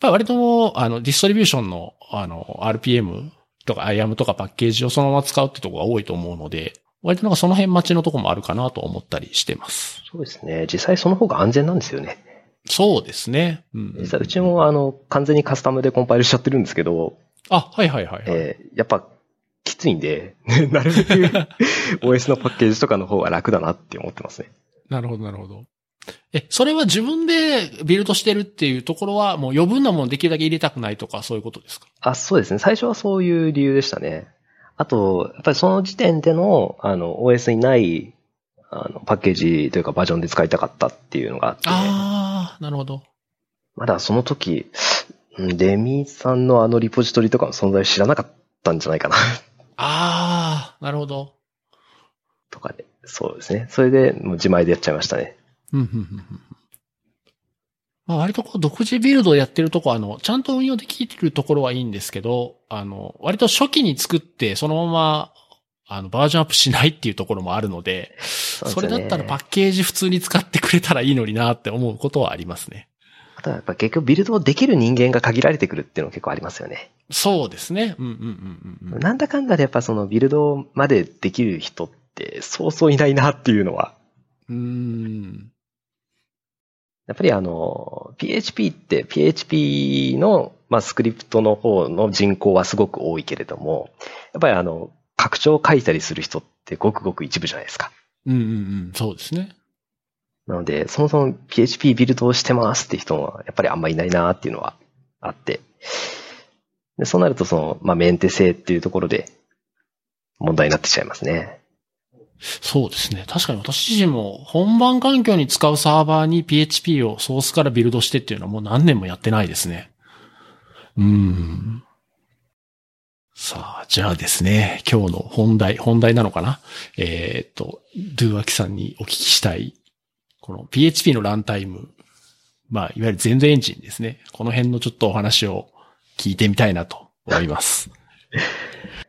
ぱり割と、あの、ディストリビューションの、あの、RPM とか IAM とかパッケージをそのまま使うってとこが多いと思うので、割となんかその辺待ちのとこもあるかなと思ったりしてます。そうですね。実際その方が安全なんですよね。そうですね。うん。実際うちもあの、完全にカスタムでコンパイルしちゃってるんですけど、あ、はいはいはい、はい。えーやっぱきついんで、なるべく OS のパッケージとかの方が楽だなって思ってますね。なるほど、なるほど。え、それは自分でビルドしてるっていうところは、もう余分なものできるだけ入れたくないとか、そういうことですか？あ、そうですね。最初はそういう理由でしたね。あと、やっぱりその時点での、あの、OS にない、あの、パッケージというかバージョンで使いたかったっていうのがあって、ああ、なるほど。まだその時、うんデミさんのあのリポジトリとかの存在を知らなかったんじゃないかな、ああ、なるほど。とかで。そうですね。それで、もう自前でやっちゃいましたね。うんうんうんうんまあ割とこう独自ビルドをやってるとこあの、ちゃんと運用できてるところはいいんですけど、あの、割と初期に作ってそのまま、あの、バージョンアップしないっていうところもあるので、それだったらパッッケージ普通に使ってくれたらいいのになって思うことはありますね。あとはやっぱ結局ビルドをできる人間が限られてくるっていうのが結構ありますよね。そうですね。うんうんうんうんうん。なんだかんだでやっぱそのビルドまでできる人ってそうそういないなっていうのは。うーん。やっぱりあの、PHP って PHP の、まあ、スクリプトの方の人口はすごく多いけれども、やっぱりあの、拡張を書いたりする人ってごくごく一部じゃないですか。うんうんうん。そうですね。なので、そもそも PHP ビルドをしてますって人は、やっぱりあんまいないなっていうのはあって。でそうなると、その、まあ、メンテ性っていうところで問題になってきちゃいますね。そうですね。確かに私自身も本番環境に使うサーバーに PHP をソースからビルドしてっていうのはもう何年もやってないですね。うん。さあ、じゃあですね、今日の本題、本題なのかな？えーっと、ドゥワキさんにお聞きしたい、この PHP のランタイム、まあ、いわゆる全土エンジンですね。この辺のちょっとお話を聞いてみたいなと思います。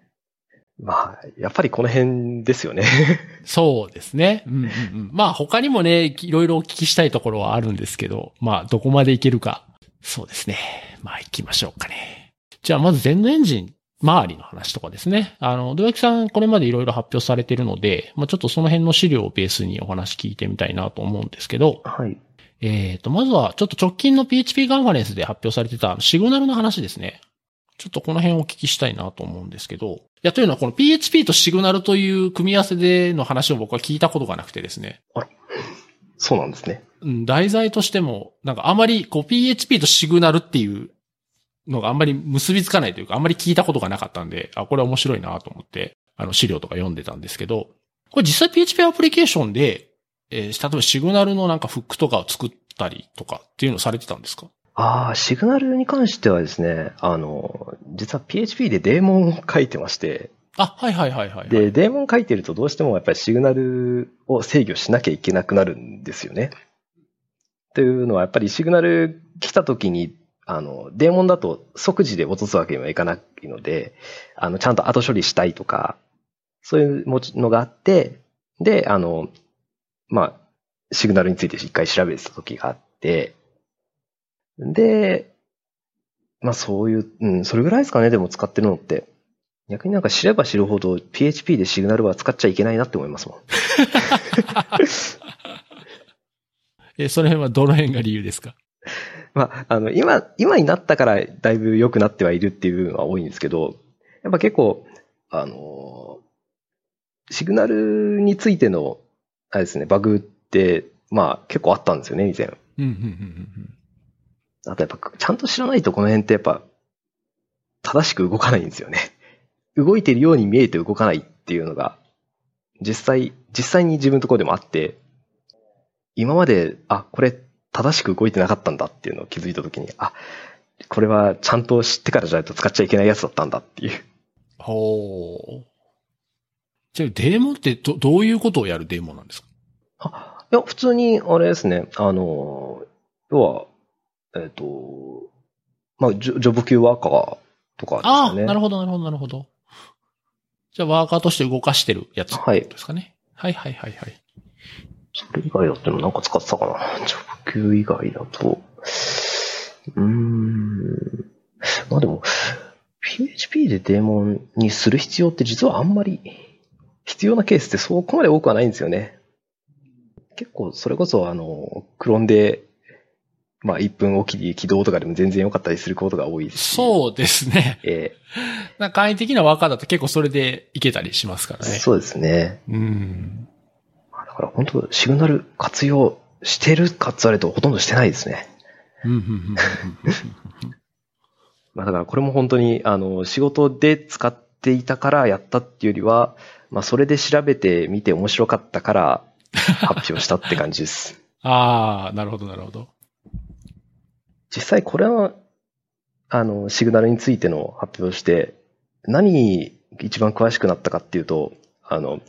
まあ、やっぱりこの辺ですよね。そうですね。うんうんうん。まあ他にもね、いろいろお聞きしたいところはあるんですけど、まあどこまでいけるか。そうですね。まあ行きましょうかね。じゃあまず全土エンジン周りの話とかですね。あの、ドヤキさんこれまでいろいろ発表されているので、まあちょっとその辺の資料をベースにお話聞いてみたいなと思うんですけど、はい。えっ、と、まずはちょっと直近の PHP カンファレンスで発表されてたシグナルの話ですね。ちょっとこの辺をお聞きしたいなと思うんですけど。いや、というのはこの PHP とシグナルという組み合わせでの話を僕は聞いたことがなくてですね。そうなんですね。うん、題材としても、なんかあまりこう PHP とシグナルっていうのがあんまり結びつかないというか、あんまり聞いたことがなかったんで、あ、これ面白いなと思って、あの資料とか読んでたんですけど、これ実際 PHP アプリケーションで、えー例えばシグナルのなんかフックとかを作ったりとかっていうのをされてたんですか？ああ、シグナルに関してはですね、あの、実は PHP でデーモンを書いてまして、あ、はいはいはいはい、はい。で、デーモン書いてるとどうしてもやっぱりシグナルを制御しなきゃいけなくなるんですよね。というのはやっぱりシグナル来た時に、あの、デーモンだと即時で落とすわけにはいかないので、あの、ちゃんと後処理したいとか、そういうのがあって、で、あの、まあ、シグナルについて一回調べてた時があって、で、まあそういう、うん、それぐらいですかね、でも使ってるのって。逆になんか知れば知るほど PHP でシグナルは使っちゃいけないなって思いますもん。えーその辺はどの辺が理由ですか？まあ、あの、今、今になったからだいぶ良くなってはいるっていう部分は多いんですけど、やっぱ結構、あの、シグナルについての、あれですね、バグって、まあ結構あったんですよね、以前。うん、うん、うんうんあとやっぱ、ちゃんと知らないとこの辺ってやっぱ、正しく動かないんですよね。動いてるように見えて動かないっていうのが、実際、実際に自分のところでもあって、今まで、あ、これ正しく動いてなかったんだっていうのを気づいたときに、あ、これはちゃんと知ってからじゃないと使っちゃいけないやつだったんだっていう。ほう。じゃあ、デーモンってど、どういうことをやるデーモンなんですか？あ、いや、普通に、あれですね、あの、要は、えっ、と、まあ、ジョジョブ級ワーカーとかですああ、かね。なるほど、なるほど、なるほど。じゃあ、ワーカーとして動かしてるやつはいですかね。はい、はい、はい、はい。それ以外だってのなんか使ってたかなジョブ級以外だと。うーん。まあでも、PHP でデーモンにする必要って実はあんまり必要なケースってそこまで多くはないんですよね。結構それこそあの、クローンで、まあ1分おきに起動とかでも全然良かったりすることが多いですし。そうですね。えなんか簡易的なワーカーだと結構それでいけたりしますからね。えそうですね。うん。だから本当シグナル活用してるかっつわれるとほとんどしてないですね。うんうんうんまあだからこれも本当に、あの、仕事で使っていたからやったっていうよりは、まあそれで調べてみて面白かったから発表したって感じです。ああ、なるほど、なるほど。実際これは、あの、シグナルについての発表して、何に一番詳しくなったかっていうと、あの、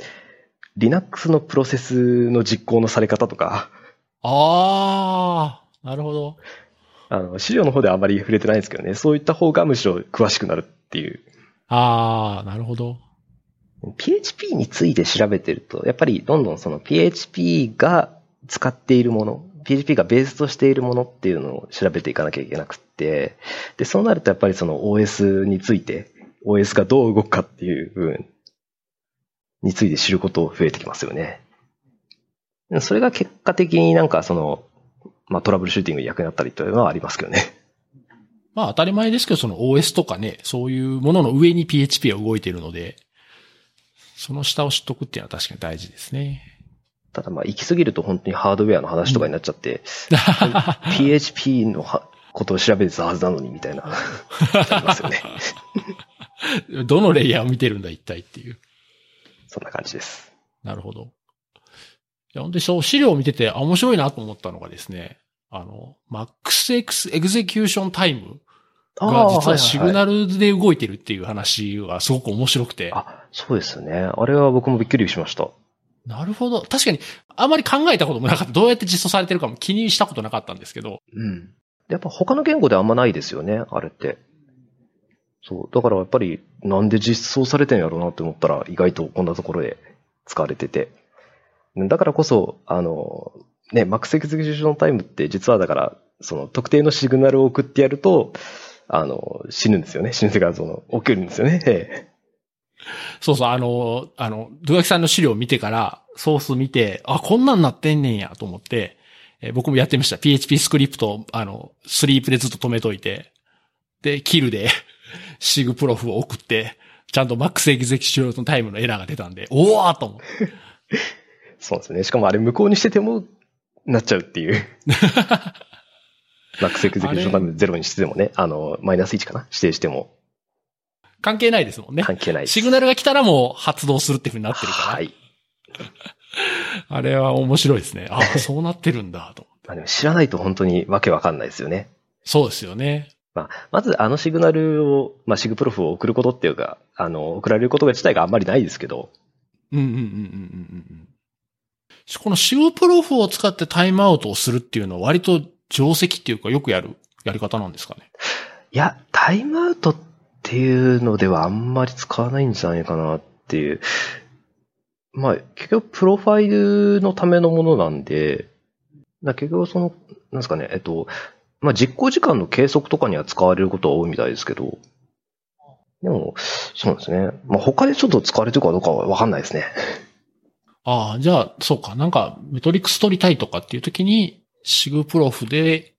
Linux のプロセスの実行のされ方とか、ああ、なるほど。あの、資料の方ではあまり触れてないんですけどね、そういった方がむしろ詳しくなるっていう。ああ、なるほど。PHP について調べてると、やっぱりどんどんその PHP が使っているもの、PHP がベースとしているものっていうのを調べていかなきゃいけなくて、で、そうなるとやっぱりその OS について、OS がどう動くかっていう部分について知ること増えてきますよね。それが結果的になんかその、まあトラブルシューティングに役に立ったりというのはありますけどね。まあ当たり前ですけど、その OS とかね、そういうものの上に PHP は動いているので、その下を知っとくっていうのは確かに大事ですね。ただまあ行き過ぎると本当にハードウェアの話とかになっちゃって、PHP のはことを調べてたはずなのにみたいな、ありますよね。どのレイヤーを見てるんだ一体っていう。そんな感じです。なるほど。いや、本当にそう、資料を見てて、あ、面白いなと思ったのがですね、あの、MaxX エグゼキューションタイムが実はシグナルで動いてるっていう話がすごく面白くて。あ、そうですよね。あれは僕もびっくりしました。なるほど。確かに、あまり考えたこともなかった。どうやって実装されてるかも気にしたことなかったんですけど。うん。やっぱ他の言語であんまないですよね、あれって。そう。だからやっぱりなんで実装されてんやろうなって思ったら意外とこんなところで使われてて。だからこそ、あの、ね、Max Execution Time って実はだから、その特定のシグナルを送ってやると、あの、死ぬんですよね。死ぬというか、その、起きるんですよね。ええそうそう、あの、あの、ドゥガキさんの資料を見てから、ソース見て、あ、こんなんなってんねんやと思って、えー僕もやってました。PHP スクリプト、あの、スリープでずっと止めといて、で、キルで、シグプロフを送って、ちゃんとマックスエグゼキションタイムのエラーが出たんで、おーと思って。そうですね。しかもあれ無効にしてても、なっちゃうっていう。Max Execution Time ゼロにしててもね、あの、マイナス1かな？指定しても関係ないですもんね。関係ないです。シグナルが来たらもう発動するっていう風になってるから。はい。あれは面白いですね。ああ、そうなってるんだ、と。まあでも知らないと本当にわけわかんないですよね。そうですよね。まあ、まずあのシグナルを、まあ、シグプロフを送ることっていうか、あの、送られること自体があんまりないですけど、うんうんうんうんうんうん。このシグプロフを使ってタイムアウトをするっていうのは割と定石っていうかよくやるやり方なんですかね。いや、タイムアウトっっていうのではあんまり使わないんじゃないかなっていう。まあ、結局、プロファイルのためのものなんで、だ結局その、なんですかね、えっと、まあ、実行時間の計測とかには使われることは多いみたいですけど、でも、そうですね。まあ、他でちょっと使われてるかどうかはわかんないですね。ああ、じゃあ、そうか。なんか、メトリックス取りたいとかっていう時に、シグプロフで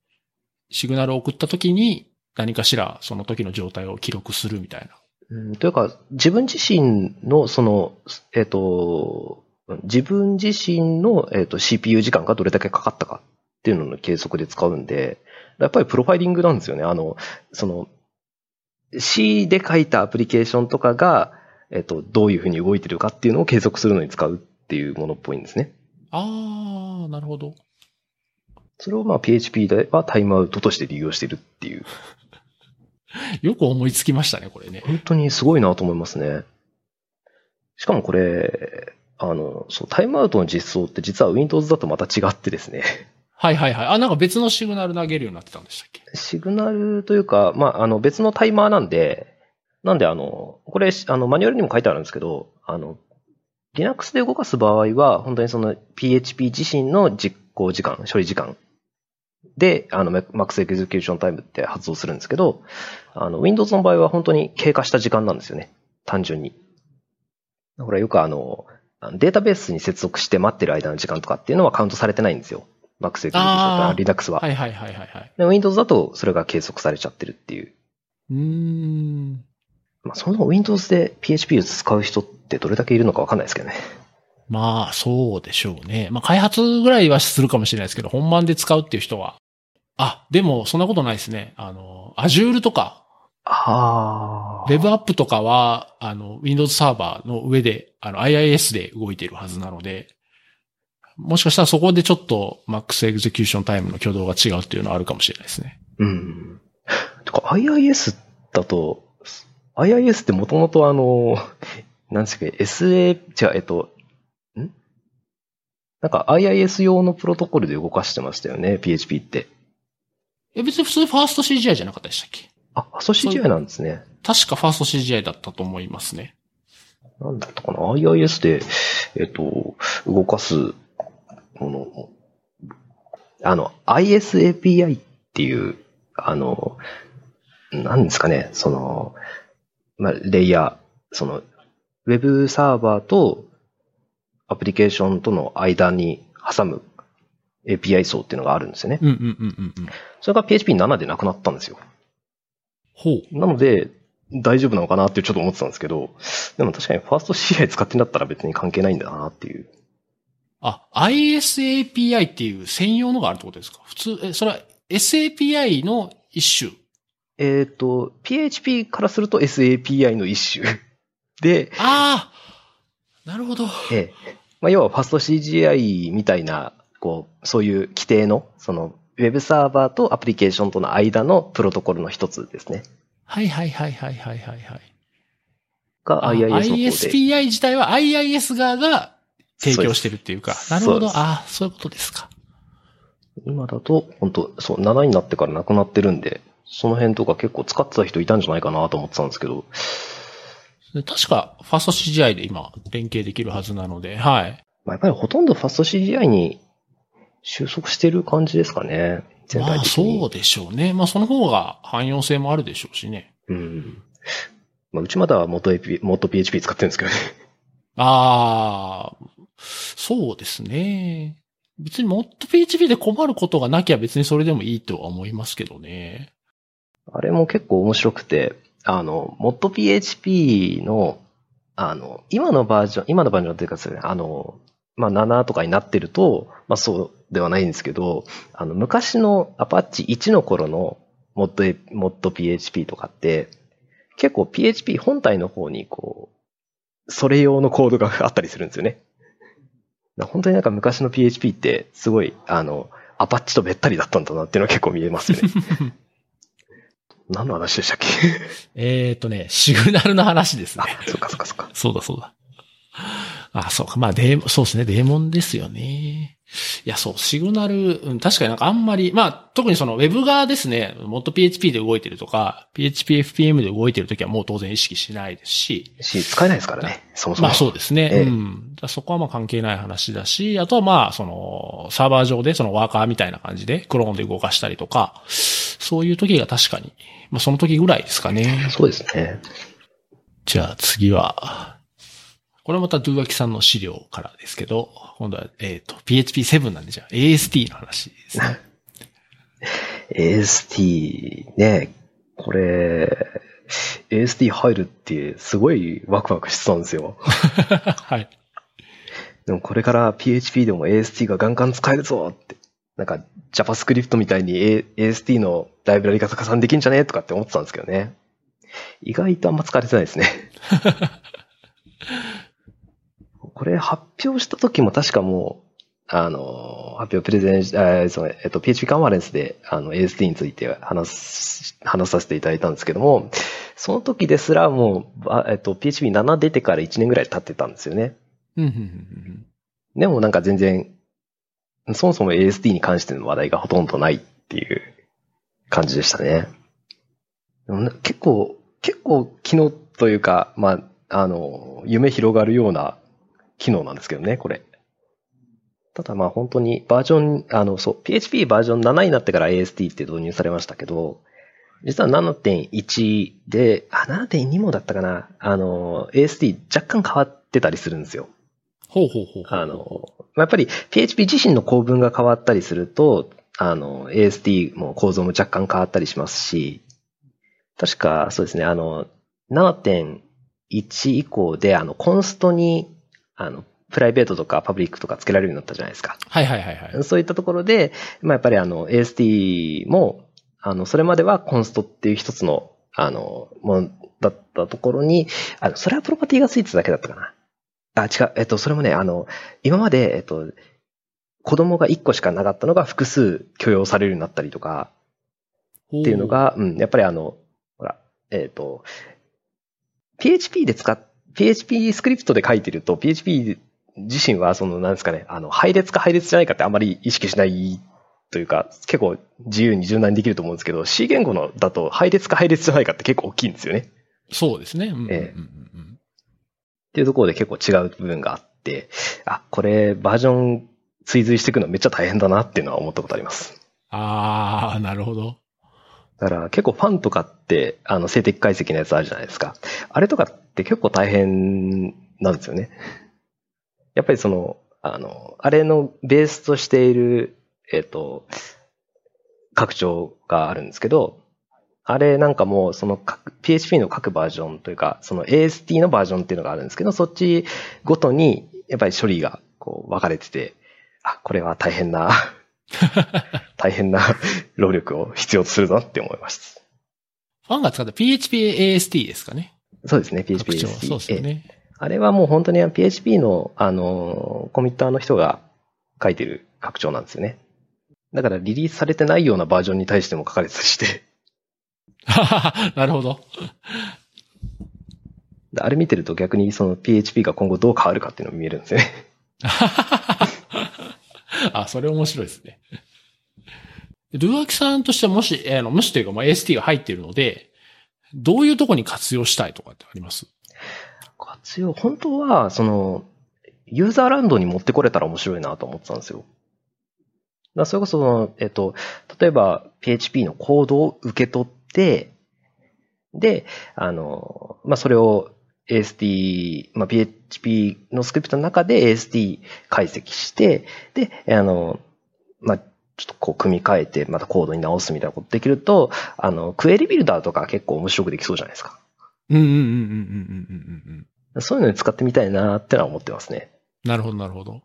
シグナルを送った時に、何かしらその時の状態を記録するみたいな。うん、というか、自分自身の、その、えっ、と、自分自身の、えっと CPU 時間がどれだけかかったかっていうのの計測で使うんで、やっぱりプロファイリングなんですよね。あの、その、C で書いたアプリケーションとかが、えっ、と、どういうふうに動いてるかっていうのを計測するのに使うっていうものっぽいんですね。ああ、なるほど。それをまあ PHP ではタイムアウトとして利用してるっていう。よく思いつきましたね、これね。本当にすごいなと思いますね。しかもこれ、あの、そう、タイムアウトの実装って実は Windows だとまた違ってですね。はいはいはい。あ、なんか別のシグナル投げるようになってたんでしたっけ？シグナルというか、まあ、あの別のタイマーなんで、なんであの、これ、あの、マニュアルにも書いてあるんですけど、あの、Linux で動かす場合は、本当にその PHP 自身の実行時間、処理時間で、あの、Max Execution Time って発動するんですけど、あの、Windows の場合は本当に経過した時間なんですよね。単純に。だからよくあの、データベースに接続して待ってる間の時間とかっていうのはカウントされてないんですよ。Max Execution あー Linux は。はいはいはいはいはい。で Windows だとそれが計測されちゃってるっていう。うーん。まあ、その Windows で PHP を使う人ってどれだけいるのかわかんないですけどね。まあ、そうでしょうね。まあ、開発ぐらいはするかもしれないですけど、本番で使うっていう人は。あ、でも、そんなことないですね。あの、Azure とか、あ WebApp とかは、あの、Windows サーバーの上で、あの、IIS で動いているはずなので、もしかしたらそこでちょっと Max Execution Time の挙動が違うっていうのはあるかもしれないですね。うん。てか IIS だと、IIS ってもともとあの、なんですか、SA、じゃえっと、ん？なんか IIS 用のプロトコルで動かしてましたよね、PHP って。え、別に普通ファースト CGI じゃなかったでしたっけ？あ、アソ CGI なんですね。確かファースト CGI だったと思いますね。なんだったかな ?IIS で、えっと、動かすもの、あの、ISAPI っていう、あの、なんですかね、その、まあ、レイヤー、その、ウェブサーバーとアプリケーションとの間に挟む API 層っていうのがあるんですよね。うんうんうんうんうん。それが PHP7 でなくなったんですよ。ほう。なので、大丈夫なのかなってちょっと思ってたんですけど、でも確かにファースト CI 使ってんだったら別に関係ないんだなっていう。あ、ISAPI っていう専用のがあるってことですか？普通、え、それは SAPI の一種？えっ、と、PHP からすると SAPI の一種。で、ああなるほど。ええまあ、要はファスト CGI みたいな、こう、そういう規定の、その、ウェブサーバーとアプリケーションとの間のプロトコルの一つですね。はいはいはいはいはいはいはい。があ IIS の方で。ISPI 自体は IIS 側が提供してるっていうか。そうなるほど。ああ、そういうことですか。今だと、本当そう、7になってからなくなってるんで、その辺とか結構使ってた人いたんじゃないかなと思ってたんですけど、で確か、ファースト CGI で今、連携できるはずなので、はい。まあ、やっぱりほとんどファスト CGI に収束してる感じですかね。全まあ、体的に。そうでしょうね。まあ、その方が汎用性もあるでしょうしね。うん。まあ、うちまだは元 AP、元 PHP 使ってるんですけどね。ああ、そうですね。別にもっと PHP で困ることがなきゃ別にそれでもいいとは思いますけどね。あれも結構面白くて、あの、元 PHP の、あの、今のバージョン、今のバージョンっていうかですね、あの、まあ、7とかになってると、まあ、そうではないんですけど、あの、昔のアパッチ1の頃のモッド、モッド PHP とかって、結構 PHP 本体の方にこう、それ用のコードがあったりするんですよね。本当になんか昔の PHP ってすごい、あの、アパッチとべったりだったんだなっていうのは結構見えますよね。何の話でしたっけ？えっとね、シグナルの話ですね。あ、そっかそっかそっか。そうだそうだ。あ、そうか。まあ、デーそうですね。デーモンですよね。いや、そう、シグナル、うん、確かになんかあんまり、まあ、特にその Web 側ですね、もっと PHP で動いてるとか、PHPFPM で動いてるときはもう当然意識しないですし。し、使えないですからね、そもそも。まあそうですね。ええうん。そこはまあ関係ない話だし、あとはまあ、その、サーバー上でそのワーカーみたいな感じで、クローンで動かしたりとか、そういう時が確かに、まあその時ぐらいですかね。そうですね。じゃあ次は、これまたドゥワキさんの資料からですけど、今度は、えっ、と、PHP7 なんでじゃあ AST の話ですね。AST ね、これ、AST 入るってすごいワクワクしてたんですよ。はい。でもこれから PHP でも AST がガンガン使えるぞって。なんか JavaScript みたいに A- AST のライブラリが加算できんじゃねとかって思ってたんですけどね。意外とあんま使われてないですね。これ発表した時も確かもう、あの、発表プレゼン、えーそうえっと、PHP カンファレンスであの AST について話す、話させていただいたんですけども、その時ですらもう、あえっと、PHP7 出てから1年ぐらい経ってたんですよね。でもなんか全然、そもそも ASD に関しての話題がほとんどないっていう感じでしたね。結構、結構機能というか、まあ、あの、夢広がるような機能なんですけどね、これ。ただまあ本当にバージョン、あの、そう、PHP バージョン7になってから ASD って導入されましたけど、実は7.1で、あ、7.2もだったかな、あの、ASD 若干変わってたりするんですよ。ほうほうほう。あの、まあやっぱり PHP 自身の構文が変わったりすると、あの、AST も構造も若干変わったりしますし、確かそうですね、あの、7.1以降で、あの、コンストに、あの、プライベートとかパブリックとかつけられるようになったじゃないですか。はいはいはいはい。そういったところで、まあやっぱりあの、AST も、あの、それまではコンストっていう一つの、あの、ものだったところに、あの、それはプロパティがついてただけだったかな。あ、違う。えっと、それもね、あの、今まで、えっと、子供が1個しかなかったのが複数許容されるようになったりとか、っていうのが、うん、やっぱりあの、ほら、えっ、と、PHP で使っ、PHP スクリプトで書いてると、PHP 自身は、その、なんですかね、あの、配列か配列じゃないかってあんまり意識しないというか、結構自由に柔軟にできると思うんですけど、C 言語のだと配列か配列じゃないかって結構大きいんですよね。そうですね。うんうんうんええうんっていうところで結構違う部分があって、あ、これバージョン追随していくのめっちゃ大変だなっていうのは思ったことあります。ああ、なるほど。だから結構ファンとかって、あの、静的解析のやつあるじゃないですか。あれとかって結構大変なんですよね。やっぱりその、あの、あれのベースとしている、えっ、と、拡張があるんですけど、あれなんかもうその各 PHP の各バージョンというか、その AST のバージョンっていうのがあるんですけど、そっちごとにやっぱり処理がこう分かれてて、あ、これは大変な、大変な労力を必要とするなって思いました。ファンが使った PHPAST ですかね。そうですね、拡 PHP 張。そうですよね。あれはもう本当に PHP の、あの、コミッターの人が書いてる拡張なんですよね。だからリリースされてないようなバージョンに対しても書かれてして、なるほど。であれ見てると逆にその PHP が今後どう変わるかっていうのも見えるんですよね。あ、それ面白いですね。ルーアキさんとしてはもし、あの、もしというか、まあ、AST が入っているので、どういうとこに活用したいとかってあります？活用、本当は、その、ユーザーランドに持ってこれたら面白いなと思ってたんですよ。だそれこそ、えっと、例えば PHP のコードを受け取って、で、あの、まあ、それを AST、まあ、PHP のスクリプトの中で AST 解析して、で、あの、まあ、ちょっとこう組み替えて、またコードに直すみたいなことできると、あの、クエリビルダーとか結構面白くできそうじゃないですか。うんうんうんうんうんうんうんうん。そういうのに使ってみたいなってのは思ってますね。なるほど、なるほど。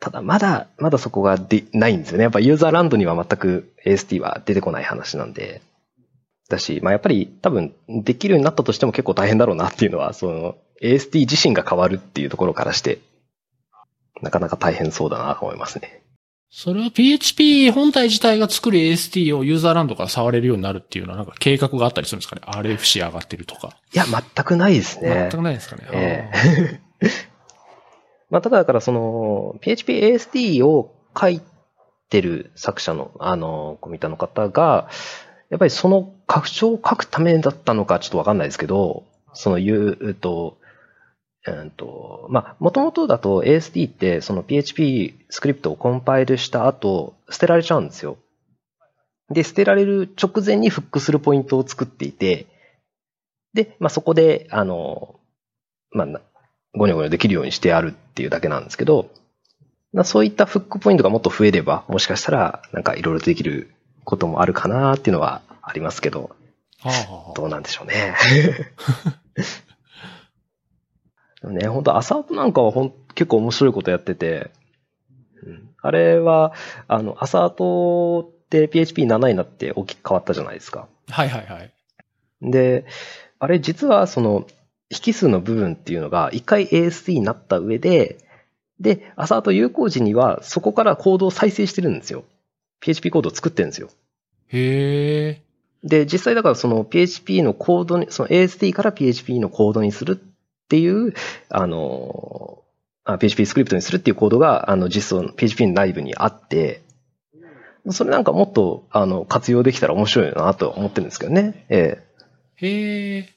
ただ、まだ、まだそこがで、ないんですよね。やっぱユーザーランドには全く AST は出てこない話なんで。だし、まあやっぱり多分できるようになったとしても結構大変だろうなっていうのは、その AST 自身が変わるっていうところからして、なかなか大変そうだなと思いますね。それは PHP 本体自体が作る AST をユーザーランドから触れるようになるっていうのはなんか計画があったりするんですかね ?RFC 上がってるとか。いや、全くないですね。全くないですかね？ええまあ、ただだからその、PHP AST を書いてる作者の、あの、コミッターの方が、やっぱりその拡張を書くためだったのかちょっとわかんないですけど、その言うと、うんと、まあ、もともとだと AST ってその PHP スクリプトをコンパイルした後、捨てられちゃうんですよ。で、捨てられる直前にフックするポイントを作っていて、で、まあ、そこで、あの、まあ、ゴニョゴニョできるようにしてあるっていうだけなんですけど、そういったフックポイントがもっと増えれば、もしかしたら、なんかいろいろできることもあるかなっていうのはありますけど、どうなんでしょうね。ね、本当アサートなんかはほん結構面白いことやってて、うん、あれは、あの、アサートって PHP7 になって大きく変わったじゃないですか。はいはいはい。で、あれ実はその、引数の部分っていうのが一回 AST になった上で、で、アサート有効時にはそこからコードを再生してるんですよ。PHP コードを作ってるんですよ。へー。で、実際だからその PHP のコードに、その AST から PHP のコードにするっていう、あの、PHP スクリプトにするっていうコードが、あの、実装の PHP の内部にあって、それなんかもっと、あの、活用できたら面白いなと思ってるんですけどね。ええ。へえ。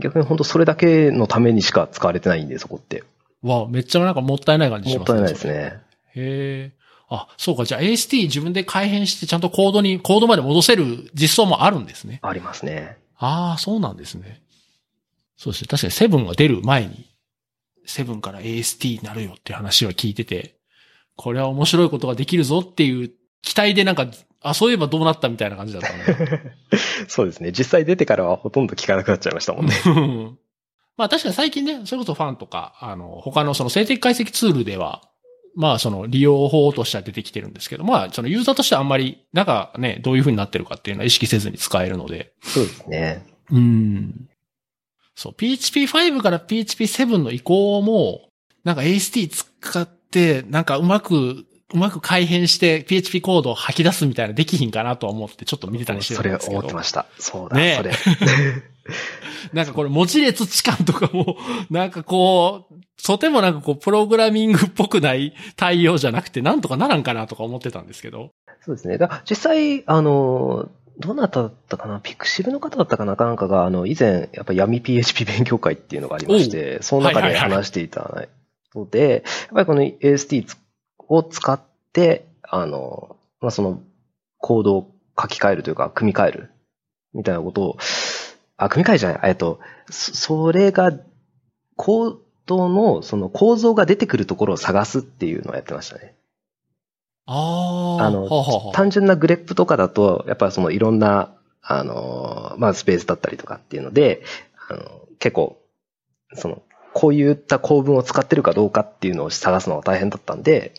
逆に本当それだけのためにしか使われてないんで、そこって。わめっちゃなんかもったいない感じしますね。もったいないですね。へえ。あ、そうか。じゃあ AST 自分で改変してちゃんとコードに、コードまで戻せる実装もあるんですね。ありますね。ああ、そうなんですね。そうですね。確かにセブンが出る前に、セブンから AST になるよっていう話は聞いてて、これは面白いことができるぞっていう期待でなんか、あ、そういえばどうなったみたいな感じだったね。そうですね。実際出てからはほとんど聞かなくなっちゃいましたもんね。まあ確かに最近ね、それこそファンとか、あの、他のその静的解析ツールでは、まあその利用法としては出てきてるんですけど、まあそのユーザーとしてはあんまり、なんかね、どういう風になってるかっていうのは意識せずに使えるので。そうですね。うん。そう、PHP5 から PHP7 の移行も、なんか AST 使って、なんかうまく、うまく改変して PHP コードを吐き出すみたいなできひんかなと思ってちょっと見てたりしてるんですけど。それ思ってました。そうだ、ね、それ。なんかこれ文字列置換とかも、なんかこう、とてもなんかこう、プログラミングっぽくない対応じゃなくて、なんとかならんかなとか思ってたんですけど。そうですね。だ実際、あの、どなただったかな？ピクシブの方だったかな？なんかが、あの、以前、やっぱ闇 PHP 勉強会っていうのがありまして、その中で話していたので、やっぱりこの AST を使って、あの、まあ、その、コードを書き換えるというか、組み替える、みたいなことを、あ、組み替えじゃない、えっと、それが、コードの、その構造が出てくるところを探すっていうのをやってましたね。ああの、ははは単純なグレップとかだと、やっぱそのいろんな、あの、まあ、スペースだったりとかっていうので、あの、結構、その、こういった構文を使ってるかどうかっていうのを探すのが大変だったんで、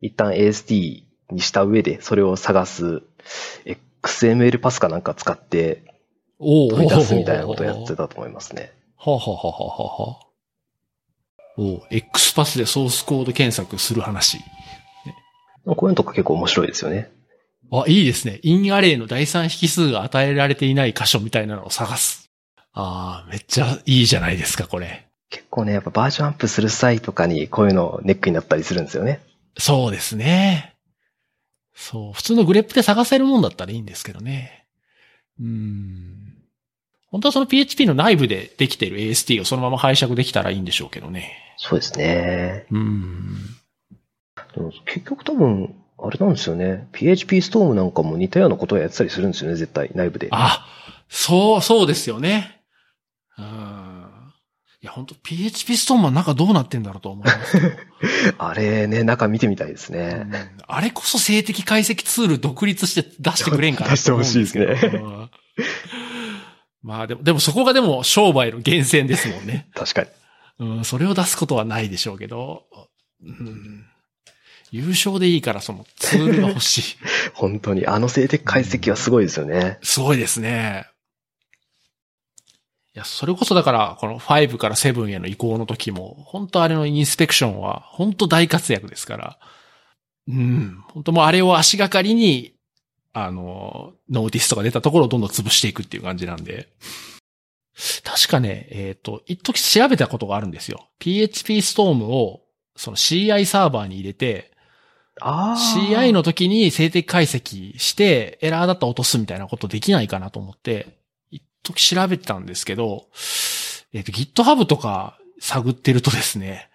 一旦 AST にした上でそれを探す XML パスかなんか使って取り出すみたいなことをやってたと思いますね。はあ、はははははお X パスでソースコード検索する話。こういうのとか結構面白いですよね。あ、いいですね。インアレイの第三引数が与えられていない箇所みたいなのを探す。ああ、めっちゃいいじゃないですか、これ。結構ね、やっぱバージョンアップする際とかにこういうのネックになったりするんですよね。そうですね。そう。普通のグレップで探せるもんだったらいいんですけどね。うん。本当はその PHP の内部でできている AST をそのまま拝借できたらいいんでしょうけどね。そうですね。うん。結局多分、あれなんですよね。PHP ストームなんかも似たようなことをやってたりするんですよね、絶対、内部で。あ、そう、そうですよね。うん。いや、本当 PHP ストームは中どうなってんだろうと思います。あれね、中見てみたいですね、うん。あれこそ静的解析ツール独立して出してくれんかな出してほしいですね。まあでも、でもそこがでも商売の源泉ですもんね。確かに。うん、それを出すことはないでしょうけど、うん、優勝でいいからそのツールが欲しい。本当に、あの静的解析はすごいですよね。すごいですね。や、それこそだから、この5から7への移行の時も、本当あれのインスペクションは、本当大活躍ですから、うん、本当もうあれを足がかりに、あの、ノーティスとか出たところをどんどん潰していくっていう感じなんで。確かね、えっ、と、一時調べたことがあるんですよ。PHP ストームを、その CI サーバーに入れて。CI の時に静的解析して、エラーだったら落とすみたいなことできないかなと思って、一時調べてたんですけど、えっ、と、GitHub とか探ってるとですね、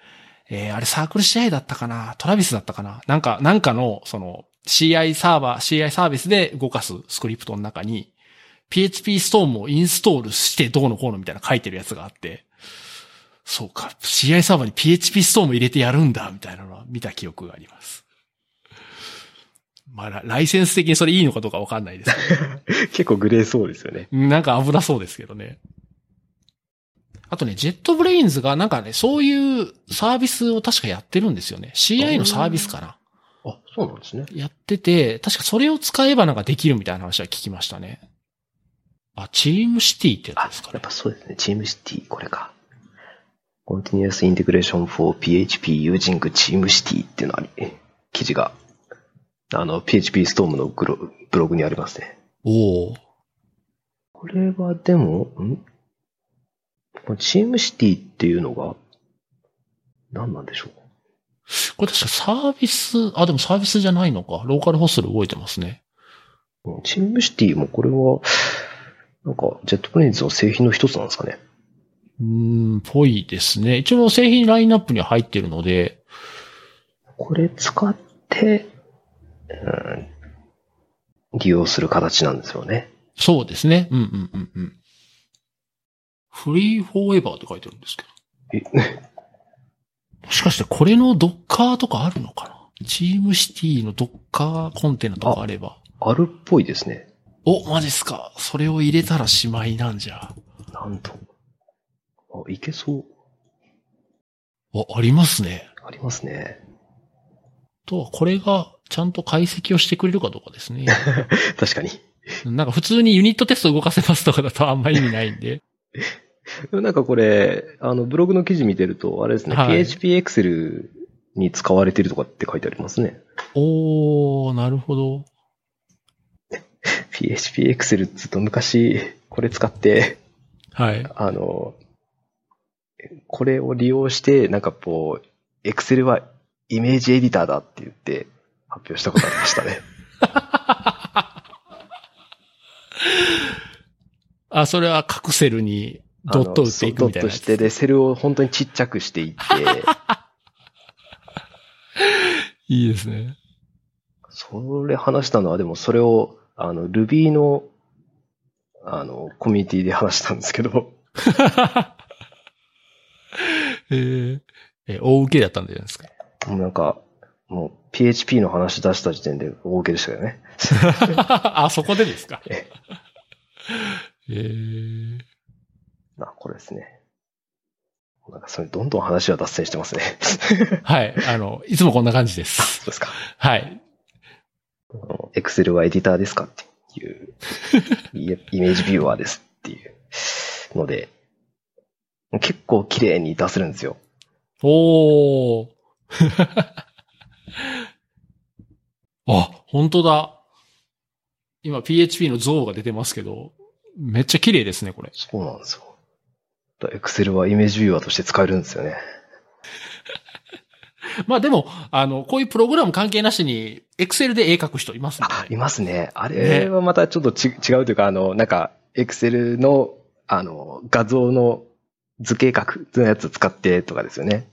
えーあれサークル CI だったかなトラビスだったかななんか、なんかの、その、CI サーバー、CI サービスで動かすスクリプトの中に、PHP ストームをインストールしてどうのこうのみたいな書いてるやつがあって、そうか、CI サーバーに PHP ストーム入れてやるんだ、みたいなのは見た記憶があります。まあ、ラライセンス的にそれいいのかどうかわかんないですけ 結構グレーそうですよね。ど。なんか危なそうですけどね。あとね、 JetBrains がなんかね、そういうサービスを確かやってるんですよね。CI のサービスかな。あ、そうなんですね。やってて、確かそれを使えばなんかできるみたいな話は聞きましたね。あ、 TeamCity ってやあ、つですかねやっ。ぱそうですね。 TeamCity、これか。Continuous Integration for PHP using チームシティっていうのあり、記事が、あの、PHP ストームのブロブログにありますね。おお。これはでも、ん？ TeamCity っていうのが、何なんでしょう？これ確かサービス、あ、でもサービスじゃないのか。ローカルホストで動いてますね。うん TeamCity もこれは、なんか、 JetBrains の製品の一つなんですかね。うーん、ぽいですね。一応製品ラインナップには入ってるので、これ使って、うん、利用する形なんですよね。そうですね。うんうんうんうん。フリーフォーエバーって書いてるんですけえ、ど。もしかしてこれのドッカーとかあるのかな？チームシティのドッカーコンテナとかあれば。あるっぽいですね。お、マジっすか。それを入れたらしまいなんじゃ。なんと。あ、いけそう。お、ありますね。ありますね。とは、これがちゃんと解析をしてくれるかどうかですね。確かに。なんか普通にユニットテスト動かせますとかだとあんま意味ないんで。なんかこれ、あの、ブログの記事見てると、あれですね、はい PHP Excel に使われてるとかって書いてありますね。おー、なるほど。PHP Excel っつうと昔、これ使って、はい。あの、これを利用して、なんかこう、Excel はイメージエディターだって言って発表したことありましたね。あ、それは各セルにドット打っていくみたいなドットして、で、セルを本当にちっちゃくしていって、いいですね。それ話したのは、でもそれを、あの、Ruby の、あの、コミュニティで話したんですけど、えー、え、大受けだったんじゃないですか？なんか、もう PHP の話出した時点で大受けでしたよね。あ、そこでですか？ええー、あ、これですね。なんかそれどんどん話は脱線してますね。はい。あの、いつもこんな感じです。そうですか。はい。あの Excel はエディターですか？っていう、イイメージビューワーですっていうので、結構綺麗に出せるんですよ。おー。あ、本当だ。今 PHP の像が出てますけど、めっちゃ綺麗ですね、これ。そうなんですよ。だ Excel はイメージビューワーとして使えるんですよね。まあでも、あの、こういうプログラム関係なしに、Excel で絵描く人いますもんあ、ね。いますね。あれはまたちょっとち、違うというか、あの、なんか、Excel の、あの、画像の図形書くのやつ使ってとかですよね。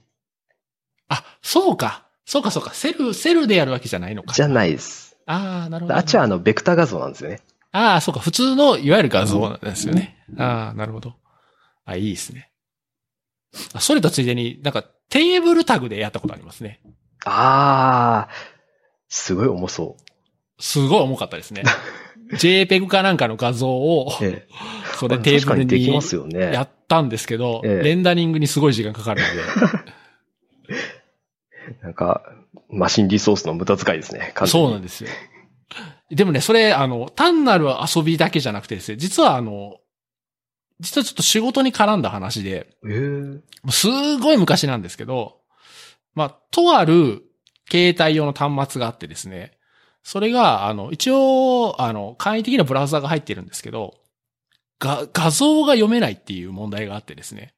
あ、そうか。そうか、そうか。セル、セルでやるわけじゃないのか。じゃないです。ああ、なるほど。あっちはあの、ベクター画像なんですよね。ああ、そうか。普通の、いわゆる画像なんですよね。ああ、なるほど。あ、いいですね。あ、それとついでに、なんか、テーブルタグでやったことありますね。あー、すごい重そすごい重かったですね。JPEG かなんかの画像を、う。ええ。それテーブルに。やったんですけど、ええレンダリングにすごい時間かかるのなんか、マシンリソースの無駄遣いですね。で、そうなんでですよ。でもね、それ、あの、単なる遊びだけじゃなくてですね、実はあの、実はちょっと仕事に絡んだ話で、えー、すごい昔なんですけど、まあ、とある携帯用の端末があってですね、それが、あの、一応、あの、簡易的なブラウザが入ってるんですけど、が、画像が読めないっていう問題があってですね。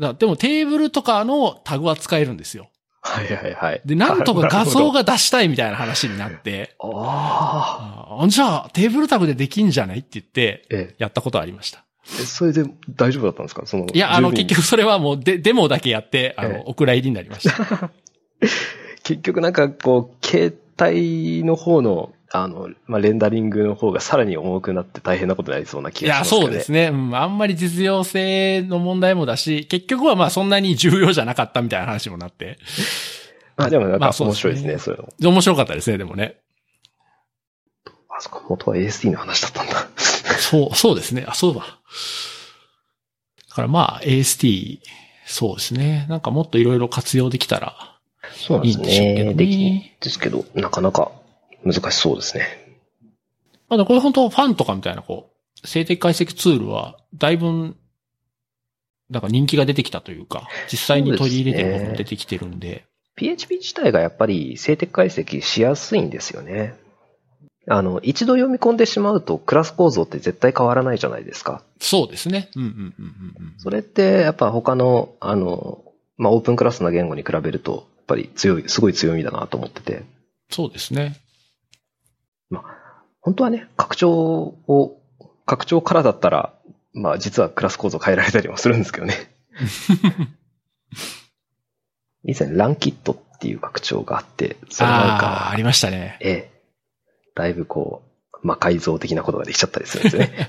だでもテーブルとかのタグは使えるんですよ。はいはいはい。で、なんとか 画像が出したいみたいな話になって、ああ。あじゃあテーブルタグでできんじゃないって言って、えやったことありました。え、それで大丈夫だったんですか？その。いや、あの、結局それはもうデデモだけやって、あええの、お蔵入りになりました。結局なんかこう、携帯の方の、あの、まあ、レンダリングの方がさらに重くなって大変なことになりそうな気いや、がしますけど、ね。そうですね。うん。あんまり実用性の問題もだし、結局はまあそんなに重要じゃなかったみたいな話もなって。あ、でもなんか面白いですね、そういうの。面白かったですね、でもね。あ、そっか、元は ASD の話だったんだ。そう、そうですね。あ、そうだ。だからまあ AST、そうですね。なんかもっといろいろ活用できたらそうなんですいいんでね。どできね。ですけど、なかなか難しそうですね。まだこれ本当ファンとかみたいなこう、静的解析ツールは、だいぶ、なんか人気が出てきたというか、実際に取り入れてるものも出てきてるんで、PHP 自体がやっぱり静的解析しやすいんですよね。あの、一度読み込んでしまうとクラス構造って絶対変わらないじゃないですか。そうですね。うんうんうんうんうん。それってやっぱ他の、あの、まあ、オープンクラスな言語に比べると、やっぱり強い、すごい強みだなと思ってて。そうですね。本当はね、拡張を、拡張からだったら、まあ実はクラス構造変えられたりもするんですけどね。以前、ランキットっていう拡張があって、それなんあああ、りましたね。ええ、だいぶこう、魔改造的なことができちゃったりするんですよね。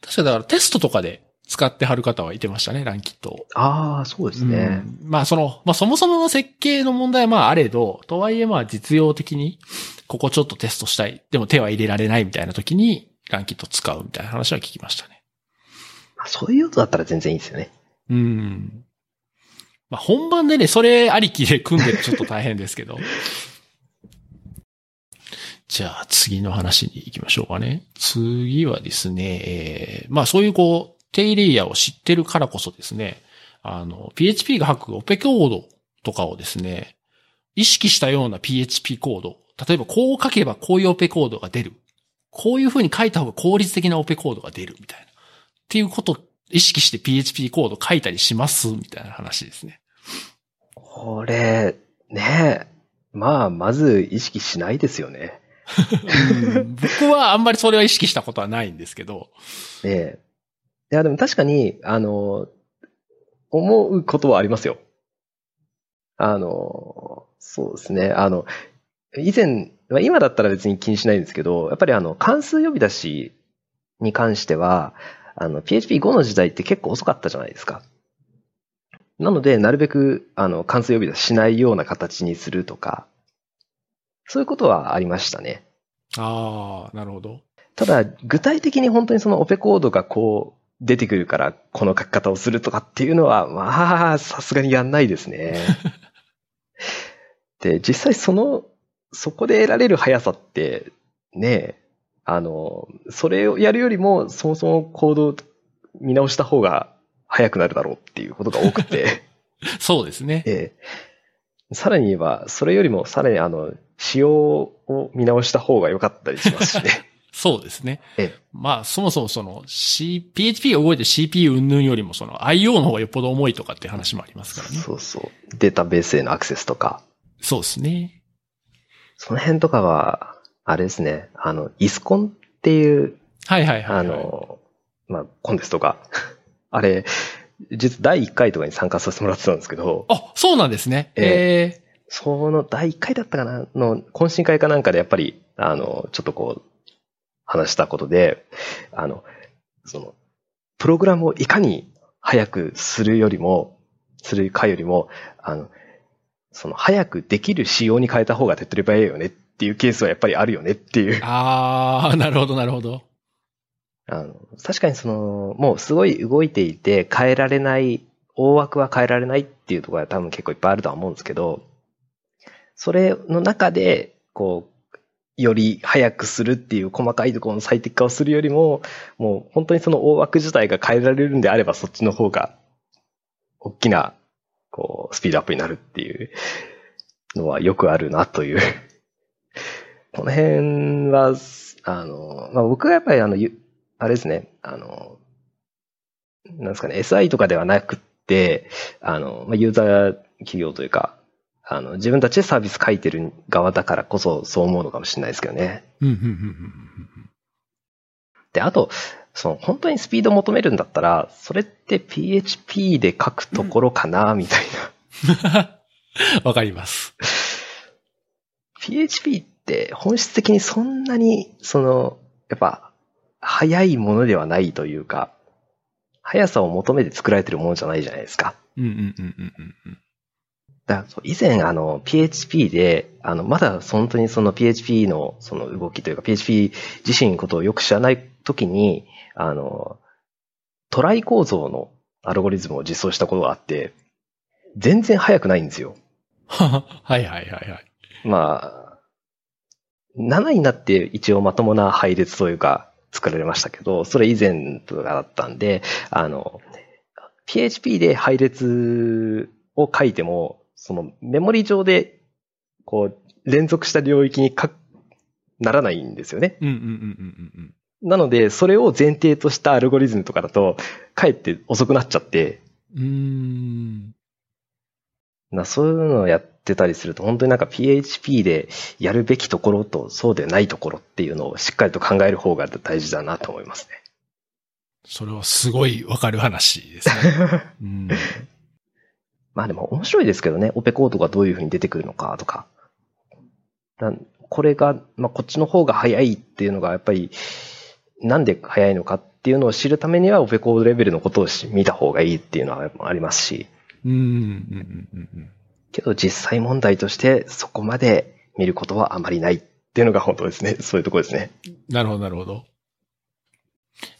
確かだからテストとかで使ってはる方はいてましたね、ランキットを。ああ、そうですね。うんまあその、まあそもそもの設計の問題はまああれど、とはいえまあ実用的に、ここちょっとテストしたい。でも手は入れられないみたいな時に、ランキット使うみたいな話は聞きましたね。まあそういう用途だったら全然いいですよね。うん。まあ本番でね、それありきで組んでるとちょっと大変ですけど。じゃあ次の話に行きましょうかね。次はですね、えーまあそういうこう、低レイヤーを知ってるからこそですね、あの、PHP が吐くオペコードとかをですね、意識したような PHP コード。例えばこう書けばこういうオペコードが出る。こういう風に書いた方が効率的なオペコードが出るみたいな。っていうことを意識して PHP コード書いたりしますみたいな話ですね。これ、ねえ。まあ、まず意識しないですよね。僕はあんまりそれは意識したことはないんですけど。ねえ。いや、でも確かに、あの、思うことはありますよ。あの、そうですね。あの、以前、まあ今だったら別に気にしないんですけど、やっぱりあの、関数呼び出しに関しては、あの、PHP5 の時代って結構遅かったじゃないですか。なので、なるべく、あの、関数呼び出ししないような形にするとか、そういうことはありましたね。ああ、なるほど。ただ、具体的に本当にそのオペコードがこう出てくるから、この書き方をするとかっていうのは、まあ、さすがにやんないですね。で、実際その、そこで得られる速さって、ね、あの、それをやるよりも、そもそもコードを見直した方が速くなるだろうっていうことが多くて、そうですね。ええさらに言えば、それよりもさらにあの、仕様を見直した方が良かったりしますしね。そうですねええ。まあ、そもそもその、C、PHP が動いてる CPU 云々よりもその IO の方がよっぽど重いとかっていう話もありますからね。そうそう。データベースへのアクセスとか。そうですね。その辺とかは、あれですね。あの、イスコンっていう、はいはいはい、はい。あの、まあ、コンテストが、あれ、実第1回とかに参加させてもらってたんですけど、あ、そうなんですね。えええその第1回だったかなの、懇親会かなんかでやっぱり、あの、ちょっとこう、話したことで、あの、その、プログラムをいかに早くするよりも、するかよりも、あの、その、早くできる仕様に変えた方が手っ取り早いよねっていうケースはやっぱりあるよねっていう。ああ、なるほどなるほど。あの、確かにその、もうすごい動いていて変えられない、大枠は変えられないっていうところは多分結構いっぱいあるとは思うんですけど、それの中で、こう、より早くするっていう細かいところの最適化をするよりも、もう本当にその大枠自体が変えられるんであればそっちの方が、大きな、こう、スピードアップになるっていうのはよくあるなという。この辺は、あの、まあ、僕はやっぱりあの、あれですね、あの、なんですかね、SI とかではなくて、あの、まあ、ユーザー企業というか、あの、自分たちでサービス書いてる側だからこそそう思うのかもしれないですけどね。で、あと、その、本当にスピード求めるんだったら、それって PHP で書くところかな、みたいな。わかります。PHP って本質的にそんなに、その、やっぱ、速いものではないというか、速さを求めて作られてるものじゃないじゃないですか。うんうんうんうんうん。だ以前、あの、PHP で、あの、まだ本当にその PHP のその動きというか、PHP 自身のことをよく知らない時に、あの、トライ構造のアルゴリズムを実装したことがあって、全然速くないんですよ。はいはいはいはい。まあ、7になって一応まともな配列というか作られましたけど、それ以前とかだったんで、あの、PHP で配列を書いても、そのメモリ上で、こう、連続した領域にか、ならないんですよね。なので、それを前提としたアルゴリズムとかだと、かえって遅くなっちゃって。うん。なそういうのをやってたりすると、本当になんか PHP でやるべきところとそうでないところっていうのをしっかりと考える方が大事だなと思いますね。それはすごいわかる話ですね。うんまあでも面白いですけどね、オペコードがどういう風に出てくるのかとか。これが、まあこっちの方が早いっていうのがやっぱり、なんで早いのかっていうのを知るためにはオペコードレベルのことを見た方がいいっていうのはありますし。うんうんうんうん、けど実際問題としてそこまで見ることはあまりないっていうのが本当ですね。そういうところですね。なるほど、なるほど。い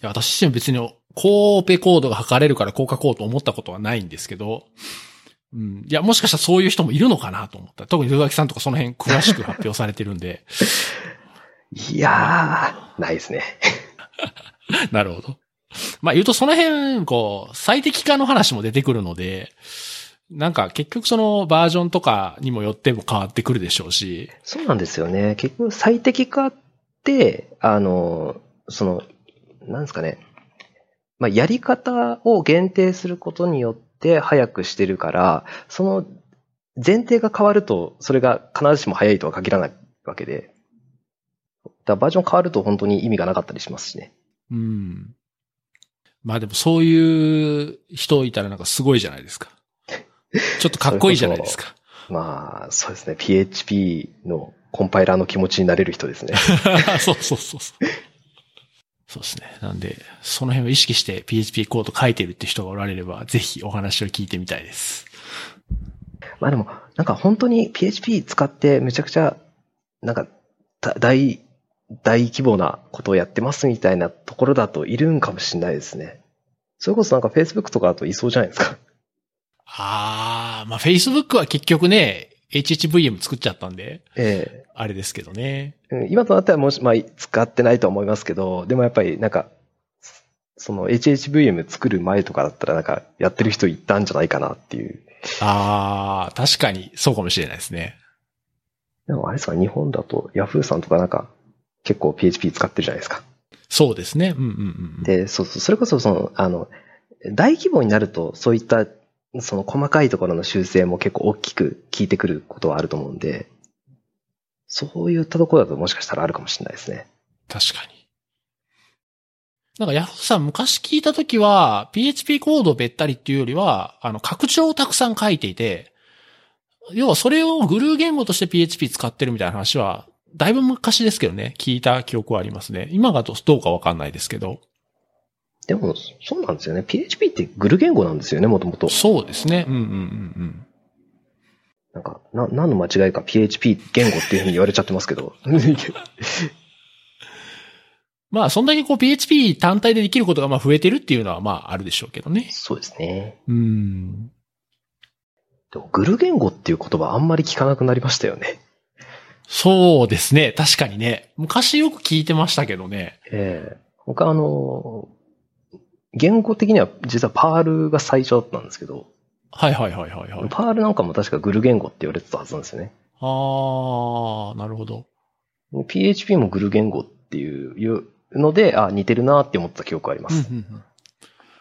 や私自身別に高オペコードが測れるからこう書こうと思ったことはないんですけど、うん。いや、もしかしたらそういう人もいるのかなと思った。特に、ルガキさんとかその辺詳しく発表されてるんで。いやー、ないですね。なるほど。まあ言うとその辺、こう、最適化の話も出てくるので、なんか結局そのバージョンとかにもよっても変わってくるでしょうし。そうなんですよね。結局最適化って、あの、その、なんですかね。まあやり方を限定することによって早くしてるから、その前提が変わると、それが必ずしも早いとは限らないわけで。だバージョン変わると本当に意味がなかったりしますしね。うん。まあでもそういう人いたらなんかすごいじゃないですか。ちょっとかっこいいじゃないですか。まあ、そうですね。PHP のコンパイラーの気持ちになれる人ですね。そうそうそうそう。そうですね。なんで、その辺を意識して PHP コード書いてるって人がおられれば、ぜひお話を聞いてみたいです。まあでも、なんか本当に PHP 使ってめちゃくちゃ、なんか、大、大規模なことをやってますみたいなところだといるんかもしれないですね。それこそなんか Facebook とかだといそうじゃないですか。ああ、まあ Facebook は結局ね、HHVM 作っちゃったんで、ええあれですけどね。今となってはもし、まあ、使ってないと思いますけど、でもやっぱりなんか、その HHVM 作る前とかだったらなんかやってる人いたんじゃないかなっていう。ああ、確かにそうかもしれないですね。でもあれですか、日本だと Yahoo さんとかなんか結構 PHP 使ってるじゃないですか。そうですね。うんうんうん。で、そうそう、それこそその、あの、大規模になるとそういったその細かいところの修正も結構大きく効いてくることはあると思うんで、そういったところだともしかしたらあるかもしれないですね。確かに。なんかヤフーさん昔聞いたときは、PHP コードべったりっていうよりは、あの、拡張をたくさん書いていて、要はそれをグルー言語として PHP 使ってるみたいな話は、だいぶ昔ですけどね、聞いた記憶はありますね。今がどうかわかんないですけど。でも、そうなんですよね。PHP ってグル言語なんですよね、もともと。そうですね。うんうんうんうん。なんか、な、何の間違いか PHP 言語っていうふうに言われちゃってますけど。まあ、そんだけこう PHP 単体でできることがまあ増えてるっていうのはまああるでしょうけどね。そうですね。うん。でも、グル言語っていう言葉あんまり聞かなくなりましたよね。そうですね。確かにね。昔よく聞いてましたけどね。ええ僕あの、言語的には実はパールが最初だったんですけど、はいはいはいはいはい。パールなんかも確かグル言語って言われてたはずなんですよね。あー、なるほど。PHP もグル言語っていうので、あ、似てるなって思った記憶あります。うんうんうん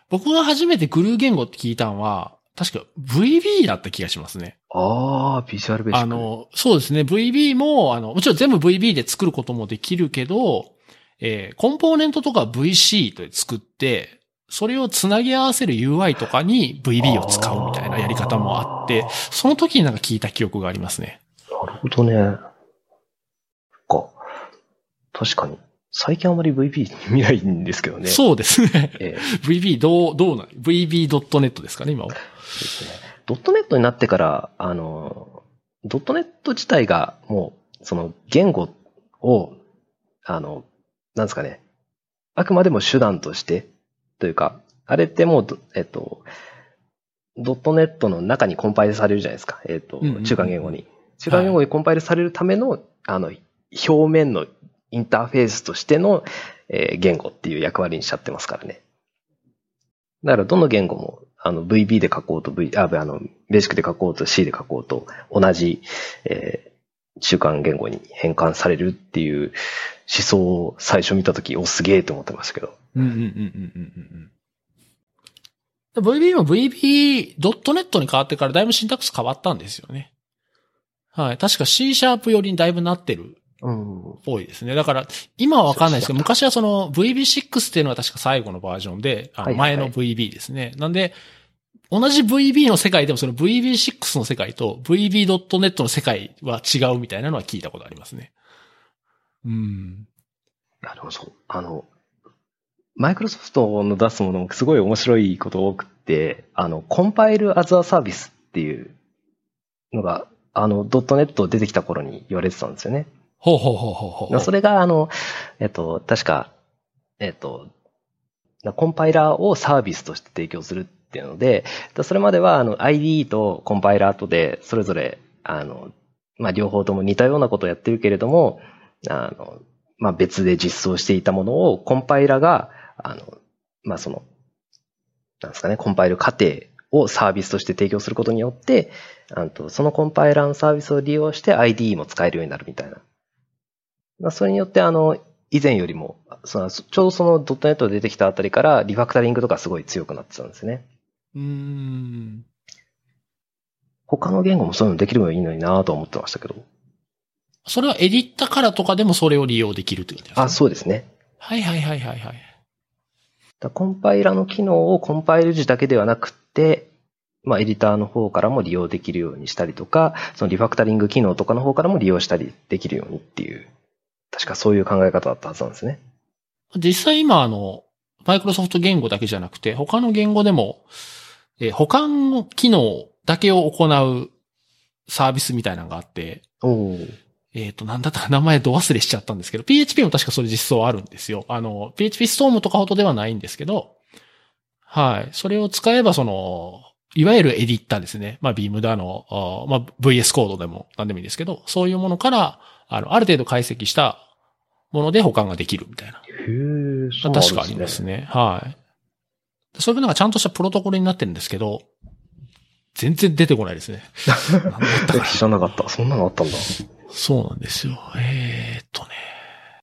僕が初めてグルー言語って聞いたのは、確か VB だった気がしますね。ああ、ビジュアルベーシック。あの、そうですね。VB も、あの、もちろん全部 VB で作ることもできるけど、えーコンポーネントとか VC で作って、それをつなぎ合わせる UI とかに VB を使うみたいなやり方もあって、その時になんか聞いた記憶がありますね。なるほどね。か。確かに。最近あまり VB 見ないんですけどね。そうですね。ええ VB どう、どうな ?VB.net ですかね、今は。ですね。ドットネットになってから、あの、ドットネット自体がもう、その言語を、あの、なんですかね、あくまでも手段として、というか、あれってもうど、えっと、ドットネットの中にコンパイルされるじゃないですか。えっとうんうんうん、中間言語に。中間言語にコンパイルされるための、あの、表面のインターフェースとしての、えー言語っていう役割にしちゃってますからね。だからどの言語も、あの VB で書こうと V、あ、あの、ベーシックで書こうと C で書こうと同じ、えー中間言語に変換されるっていう思想を最初見たとき、お、すげえと思ってましたけど。うんうんうんうんうんうん。VB も VB.net に変わってからだいぶシンタックス変わったんですよね。はい。確か C シャープ寄りにだいぶなってるうん。っぽいですね。だから、今はわかんないですけど、昔はその VB6 っていうのは確か最後のバージョンで、あのはいはい前の VB ですね。なんで、同じ VB の世界でもその VB6 の世界と VB.net の世界は違うみたいなのは聞いたことありますね。うん。いや、でもそう、あの、マイクロソフトの出すものもすごい面白いこと多くって、あの、コンパイルアザーサービスっていうのが、あの、ドットネット出てきた頃に言われてたんですよね。ほうほうほうほうほう。それが、あの、えっと、確か、えっと、コンパイラーをサービスとして提供するっていうので、それまでは、あの、IDE とコンパイラーとで、それぞれ、あの、まあ、両方とも似たようなことをやってるけれども、あの、まあ、別で実装していたものを、コンパイラが、あの、まあ、その、なんですかね、コンパイル過程をサービスとして提供することによって、あとそのコンパイラーのサービスを利用して IDE も使えるようになるみたいな。まあ、それによって、あの、以前よりも、そのちょうどそのドットネットで出てきたあたりから、リファクタリングとかすごい強くなってたんですね。うーん。他の言語もそういうのできればいいのになとは思ってましたけど。それはエディッタからとかでもそれを利用できるってことですかあ、そうですね。はいはいはいはいはい。だコンパイラの機能をコンパイル時だけではなくて、まあ、エディターの方からも利用できるようにしたりとか、そのリファクタリング機能とかの方からも利用したりできるようにっていう、確かそういう考え方だったはずなんですね。実際今あの、マイクロソフト言語だけじゃなくて、他の言語でも、えー保管機能だけを行うサービスみたいなのがあって。えっ、と、なんだったか名前ど忘れしちゃったんですけど、PHP も確かそれ実装あるんですよ。あの、PHP ストームとかほどではないんですけど、はい。それを使えば、その、いわゆるエディッターですね。まあ、ビームだの、あまあ、VS コードでも何でもいいですけど、そういうものから、あの、ある程度解析したもので保管ができるみたいな。へえ、そうですね確かありますね。はい。そういうのがちゃんとしたプロトコルになってるんですけど、全然出てこないですね。なんだ知らなかった。そんなのあったんだ。そうなんですよ。えー、っとね。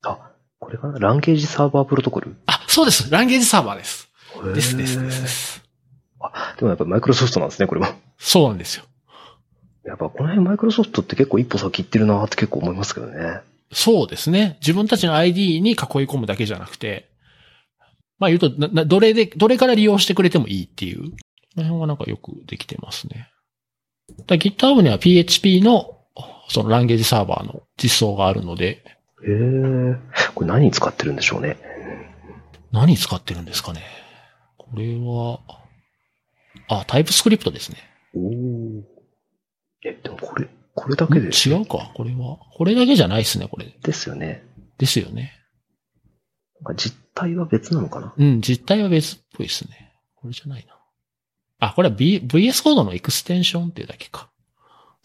あ、これかな？ランゲージサーバープロトコル？あ、そうです。ランゲージサーバーです。へですですですです。あ、でもやっぱマイクロソフトなんですね、これも。そうなんですよ。やっぱこの辺マイクロソフトって結構一歩先行ってるなって結構思いますけどね。そうですね。自分たちの ID に囲い込むだけじゃなくて、まあ言うと、ななどれで、どれから利用してくれてもいいっていう。この辺はなんかよくできてますね。だ GitHub には PHP のそのランゲージサーバーの実装があるので、へえ。これ何に使ってるんでしょうね。何使ってるんですかね。これは、あ、タイプスクリプトですね。おお。え、でもこれ、これだけで違うかこれは。これだけじゃないですね、これ。ですよね。ですよね。実態は別なのかな？うん、実態は別っぽいですね。これじゃないな。あ、これは、B、VS コードのエクステンションっていうだけか。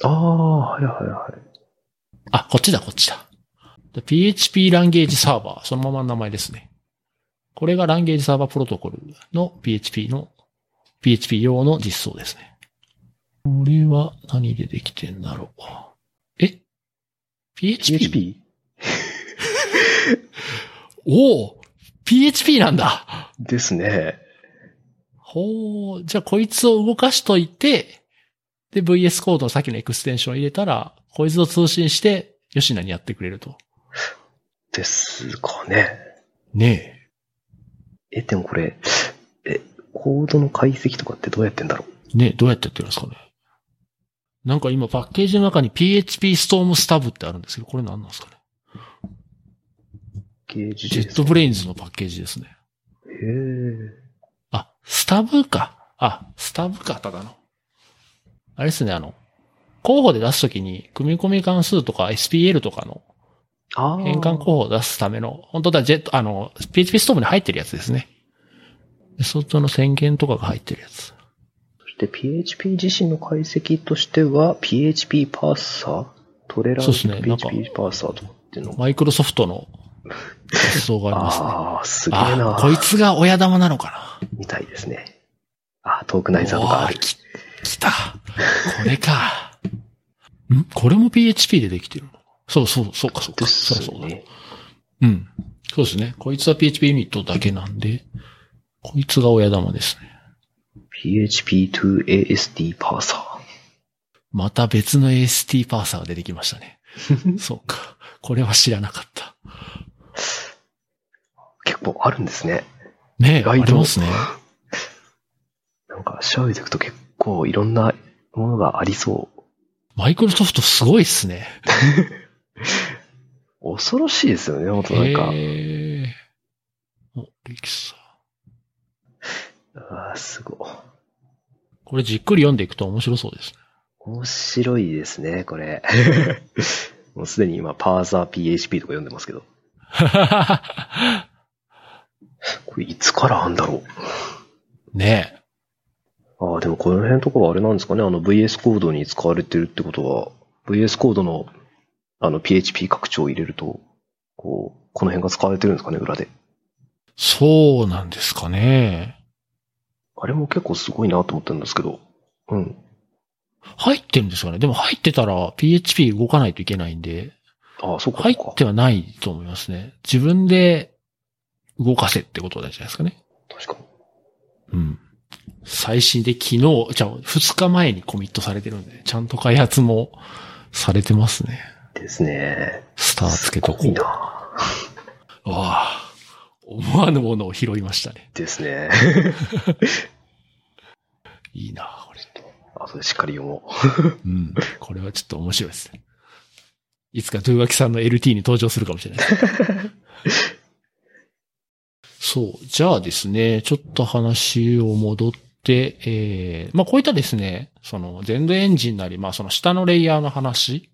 ああ、はいはいはい。あ、こっちだ、こっちだ。PHP ランゲージサーバー、そのままの名前ですね。これがランゲージサーバープロトコルの PHP の、PHP 用の実装ですね。これは何でできてんだろう。え ?PHP? PHP? おお !PHP なんだですね。ほう、じゃあこいつを動かしといて、で、VS コードのさっきのエクステンションを入れたら、こいつを通信して、吉野にやってくれると。ですかね。ねえ、でもこれ、え、コードの解析とかってどうやってんだろう？え。ねえ、どうやってやってるんですかね。なんか今パッケージの中に PHP ストームスタブってあるんですけど、これ何なんですかね。ゲージジェットブレインズのパッケージですね。へえ。あ、スタブか。あ、スタブか、ただの。あれですね、あの、候補で出すときに、組み込み関数とか SPL とかの。変換候補を出すための、本当だ、ジェット、あの、PHP ストームに入ってるやつですね。メソッドの宣言とかが入ってるやつ。そして PHP 自身の解析としては、PHP パーサー？トレランそうですね PHP パーサーとかっていうのが。マイクロソフトの実装がありますね。ああ、すげえあな。こいつが親玉なのかみたいですね。あ、トークナなイザーとかある。き、来た。これか。ん？これも PHP でできてるの？そうそう、そうか、そうか。そうそう。うん。そうですね。こいつは PHP ユニットだけなんで、こいつが親玉ですね。PHP to AST パーサー。また別の AST パーサーが出てきましたね。そうか。これは知らなかった。結構あるんですね。ねえ、意外とありますね。なんか調べていくと結構いろんなものがありそう。マイクロソフトすごいっすね。恐ろしいですよね、本当なんか。へえ。お、リキさん。あーすごい。これじっくり読んでいくと面白そうですね。面白いですね、これ。もうすでに今、パーザー PHP とか読んでますけど。これいつからあんだろう。ねえ。ああ、でもこの辺とかはあれなんですかね。あの VS コードに使われてるってことは、VS コードのあの PHP 拡張を入れると、こう、この辺が使われてるんですかね、裏で。そうなんですかね。あれも結構すごいなと思ったんですけど。うん。入ってるんですかね。でも入ってたら PHP 動かないといけないんで、ああ、そっか、入そってはないと思いますね。自分で動かせってことなんじゃないですかね。確かに。うん。最新で昨日、じゃあ2日前にコミットされてるんで、ちゃんと開発もされてますね。ですね。スターつけとこ。すごいうな。わあ、思わぬものを拾いましたね。ですね。いいな、これ。あとでしっかり読もう。うん。これはちょっと面白いですね。いつかドゥーガキさんの LT に登場するかもしれない。そう。じゃあですね、ちょっと話を戻って、えー、まあこういったですね、その全土エンジンなり、まあその下のレイヤーの話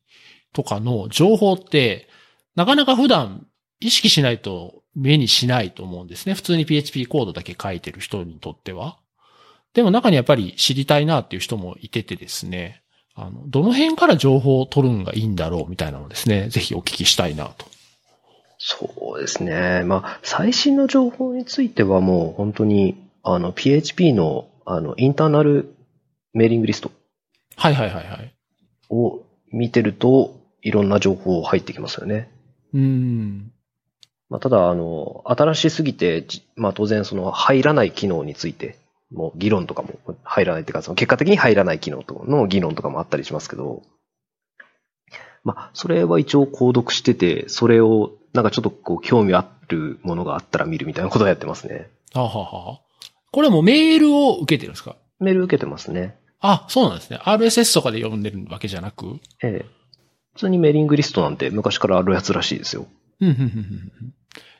とかの情報って、なかなか普段意識しないと目にしないと思うんですね。普通に PHP コードだけ書いてる人にとっては。でも中にやっぱり知りたいなっていう人もいててですね、あの、どの辺から情報を取るんがいいんだろうみたいなのをですね、ぜひお聞きしたいなと。そうですね。まあ、最新の情報についてはもう本当に、あの、PHP の、あの、インターナルメーリングリストはいはいはいはい。を見てると、いろんな情報入ってきますよね。うーん。まあ、ただ、あの、新しすぎて、じまあ、当然、その、入らない機能について、もう議論とかも入らないっていうか、その結果的に入らない機能との議論とかもあったりしますけど、まあ、それは一応購読してて、それを、なんかちょっとこう、興味あるものがあったら見るみたいなことをやってますね。はあ、はあはあ、これもメールを受けてるんですか？メール受けてますね。あ、そうなんですね。RSS とかで読んでるわけじゃなく？ええ。普通にメーリングリストなんて昔からあるやつらしいですよ。うんうんうんうんうん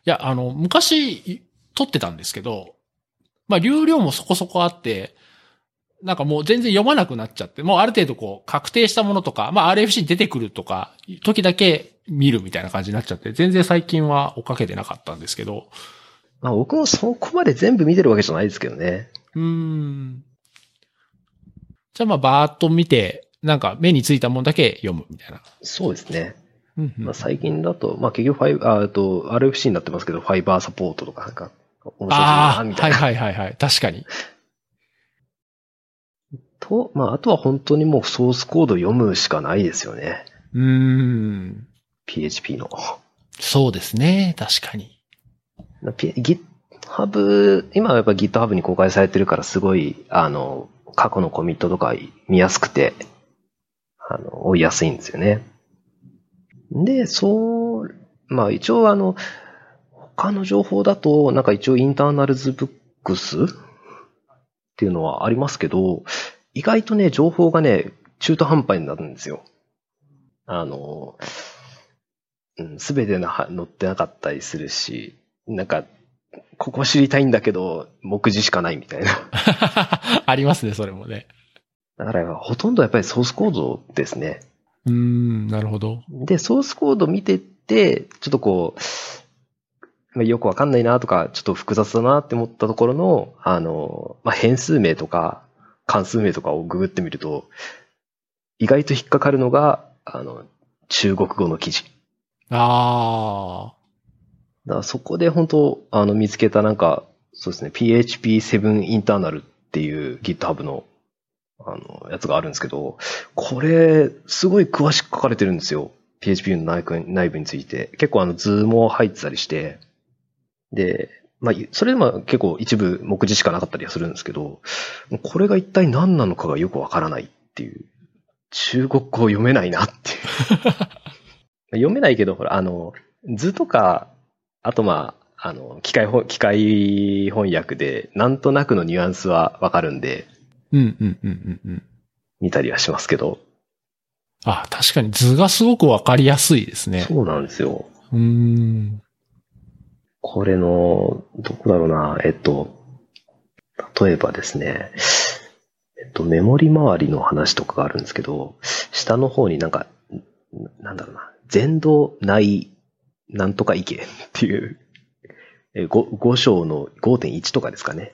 いや、あの、昔、撮ってたんですけど、まあ、流量もそこそこあって、なんかもう全然読まなくなっちゃって、もうある程度こう、確定したものとか、まあ、RFC に出てくるとか、時だけ見るみたいな感じになっちゃって、全然最近は追っかけてなかったんですけど、まあ僕もそこまで全部見てるわけじゃないですけどね。うーん。じゃあまあ、バーっと見て、なんか目についたものだけ読むみたいな。そうですね。うんうんまあ、最近だと、まあ結局ファイああと RFC になってますけど、ファイバーサポートとかなんか、ああ。はいはいはいはい。確かに。と、まああとは本当にもうソースコード読むしかないですよね。うーん。PHP の。そうですね。確かに。GitHub、今はやっぱ GitHub に公開されてるからすごい、あの、過去のコミットとか見やすくて、あの、追いやすいんですよね。で、そう、まあ一応あの、他の情報だと、なんか一応インターナルズブックスっていうのはありますけど、意外とね、情報がね、中途半端になるんですよ。あの、すべてのは載ってなかったりするし、なんか、ここ知りたいんだけど、目次しかないみたいな。ありますね、それもね。だから、ほとんどやっぱりソースコードですね。うーん、なるほど。で、ソースコード見てって、ちょっとこう、まあよくわかんないなとか、ちょっと複雑だなって思ったところの、あの、まあ、変数名とか、関数名とかをググってみると、意外と引っかかるのが、あの、中国語の記事。ああ。だそこで本当、あの、見つけたなんか、そうですね、PHP7 インターナルっていう GitHub の、あの、やつがあるんですけど、これ、すごい詳しく書かれてるんですよ。PHP の内部内部について。結構あの、図も入ってたりして、で、まあ、それでも結構一部目次しかなかったりはするんですけど、これが一体何なのかがよくわからないっていう。中国語を読めないなっていう。読めないけど、ほら、あの、図とか、あとまあ、あの、機械翻、機械翻訳で、なんとなくのニュアンスはわかるんで、うんうんうんうんうん。見たりはしますけど。あ、確かに図がすごくわかりやすいですね。そうなんですよ。うーん。これの、どこだろうな、えっと、例えばですね、えっと、メモリ周りの話とかがあるんですけど、下の方になんか、なんだろうな、全道内なんとか意見 っていう、え 5, 5章の5.1とかですかね。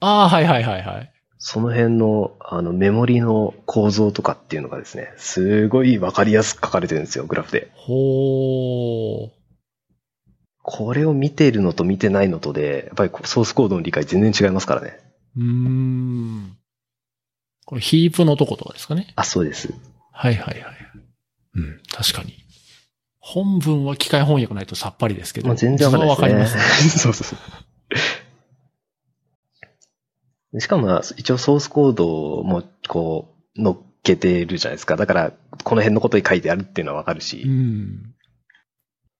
ああ、はいはいはいはい。その辺の、あの、メモリの構造とかっていうのがですね、すごいわかりやすく書かれてるんですよ、グラフで。ほー。これを見ているのと見てないのとで、やっぱりソースコードの理解全然違いますからね。うーん。これヒープのとことかですかね？あ、そうです。はいはいはい。うん、確かに。本文は機械翻訳ないとさっぱりですけど。まあ、全然わかりますね。そうそうそう。しかも、一応ソースコードも、こう、乗っけてるじゃないですか。だから、この辺のことに書いてあるっていうのはわかるし。うん。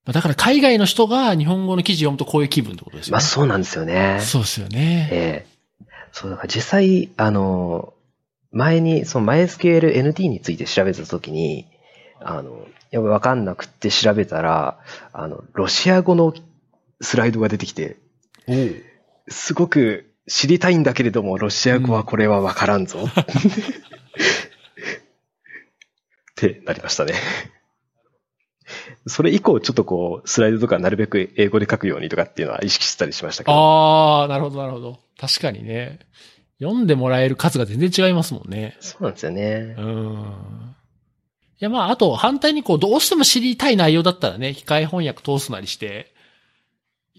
まあだから海外の人が日本語の記事読むとこういう気分ってことですよね。まあ、そうなんですよね。そうですよね。ええそう、だから実際、あの、前に、その MySQL-NT について調べたときに、あの、やっぱわかんなくって調べたら、あの、ロシア語のスライドが出てきて、すごく知りたいんだけれども、ロシア語はこれはわからんぞ。ってなりましたね。それ以降、ちょっとこう、スライドとかなるべく英語で書くようにとかっていうのは意識したりしましたけど。ああ、なるほどなるほど。確かにね。読んでもらえる数が全然違いますもんね。そうなんですよねう。ん。いや、まあ、あと、反対にこう、どうしても知りたい内容だったらね、機械翻訳通すなりして、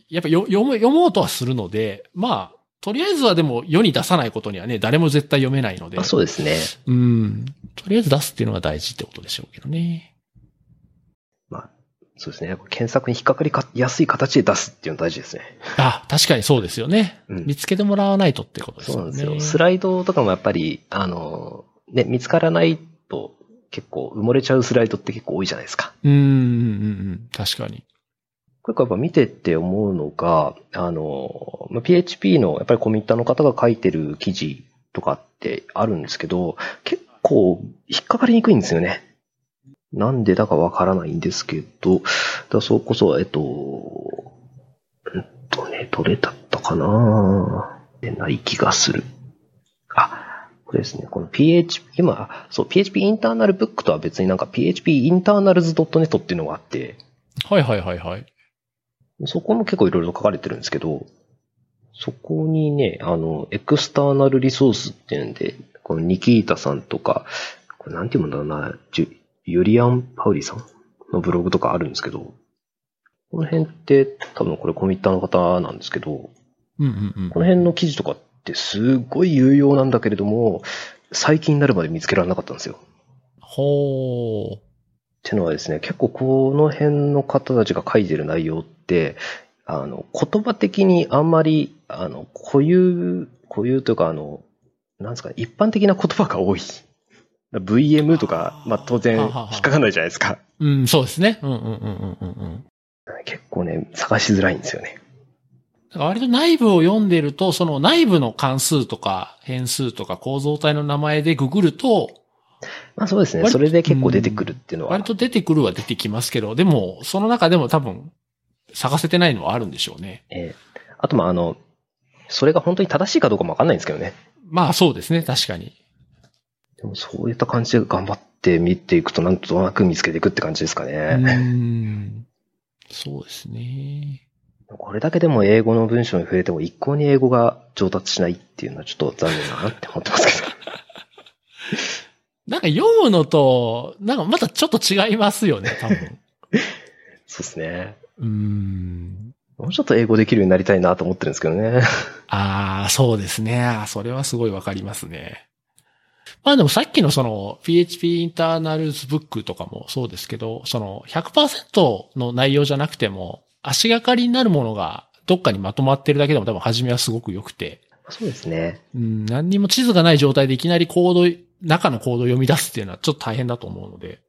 やっぱよ読む、読もうとはするので、まあ、とりあえずはでも世に出さないことにはね、誰も絶対読めないので。あそうですね。うん。とりあえず出すっていうのが大事ってことでしょうけどね。まあ、そうですね。検索に引っかかりかやすい形で出すっていうのが大事ですね。あ、確かにそうですよね。うん見つけてもらわないとってことですよね。そうなんですよ。スライドとかもやっぱり、あの、ね、見つからないと結構埋もれちゃうスライドって結構多いじゃないですか。うん、うん、うんうん。確かに。これやっぱ見てて思うのが、あの、まあ PHP のやっぱりコミッターの方が書いてる記事とかってあるんですけど、結構引っかかりにくいんですよね。なんでだかわからないんですけど、だそれこそ、えっと、うんとね、どれだったかな？でない気がする。あ、これですね、この PHP、今、そう、PHP インターナルブックとは別になんか PHP インターナルズ .net っていうのがあって、はいはいはいはい。そこも結構いろいろ書かれてるんですけど、そこにね、あの、エクスターナルリソースっていうんで、このニキータさんとか、これなんて読むんだろうな、ジュユリアン・パウリさんのブログとかあるんですけど、この辺って多分これコミッターの方なんですけど、うんうんうん。この辺の記事とかってすごい有用なんだけれども、最近になるまで見つけられなかったんですよ。ほー。ってのはですね、結構この辺の方たちが書いてる内容って、あの、言葉的にあんまり、あの、固有、固有というか、あの、なんですかね、一般的な言葉が多い。VM とか、まあ当然引っかかんないじゃないですか。うん、そうですね。うんうんうんうんうんうん。結構ね、探しづらいんですよね。割と内部を読んでると、その内部の関数とか変数とか構造体の名前でググると、まあそうですね。それで結構出てくるっていうのは。割と出てくるは出てきますけど、でも、その中でも多分、探せてないのはあるんでしょうね。えーあとまああの、それが本当に正しいかどうかもわかんないんですけどね。まあそうですね、確かに。でもそういった感じで頑張って見ていくとなんとなく見つけていくって感じですかうね。ーん。そうですね。これだけでも英語の文章に触れても一向に英語が上達しないっていうのはちょっと残念だなって思ってますけど。なんか読むのと、なんかまたちょっと違いますよね、多分。そうですね。うーん。もうちょっと英語できるようになりたいなと思ってるんですけどね。ああ、そうですね。それはすごいわかりますね。まあでもさっきのその PHP インターナルズブックとかもそうですけど、その100%の内容じゃなくても足がかりになるものがどっかにまとまってるだけでも多分初めはすごく良くて、そうですね。うん、何にも地図がない状態でいきなりコード、中のコードを読み出すっていうのはちょっと大変だと思うので、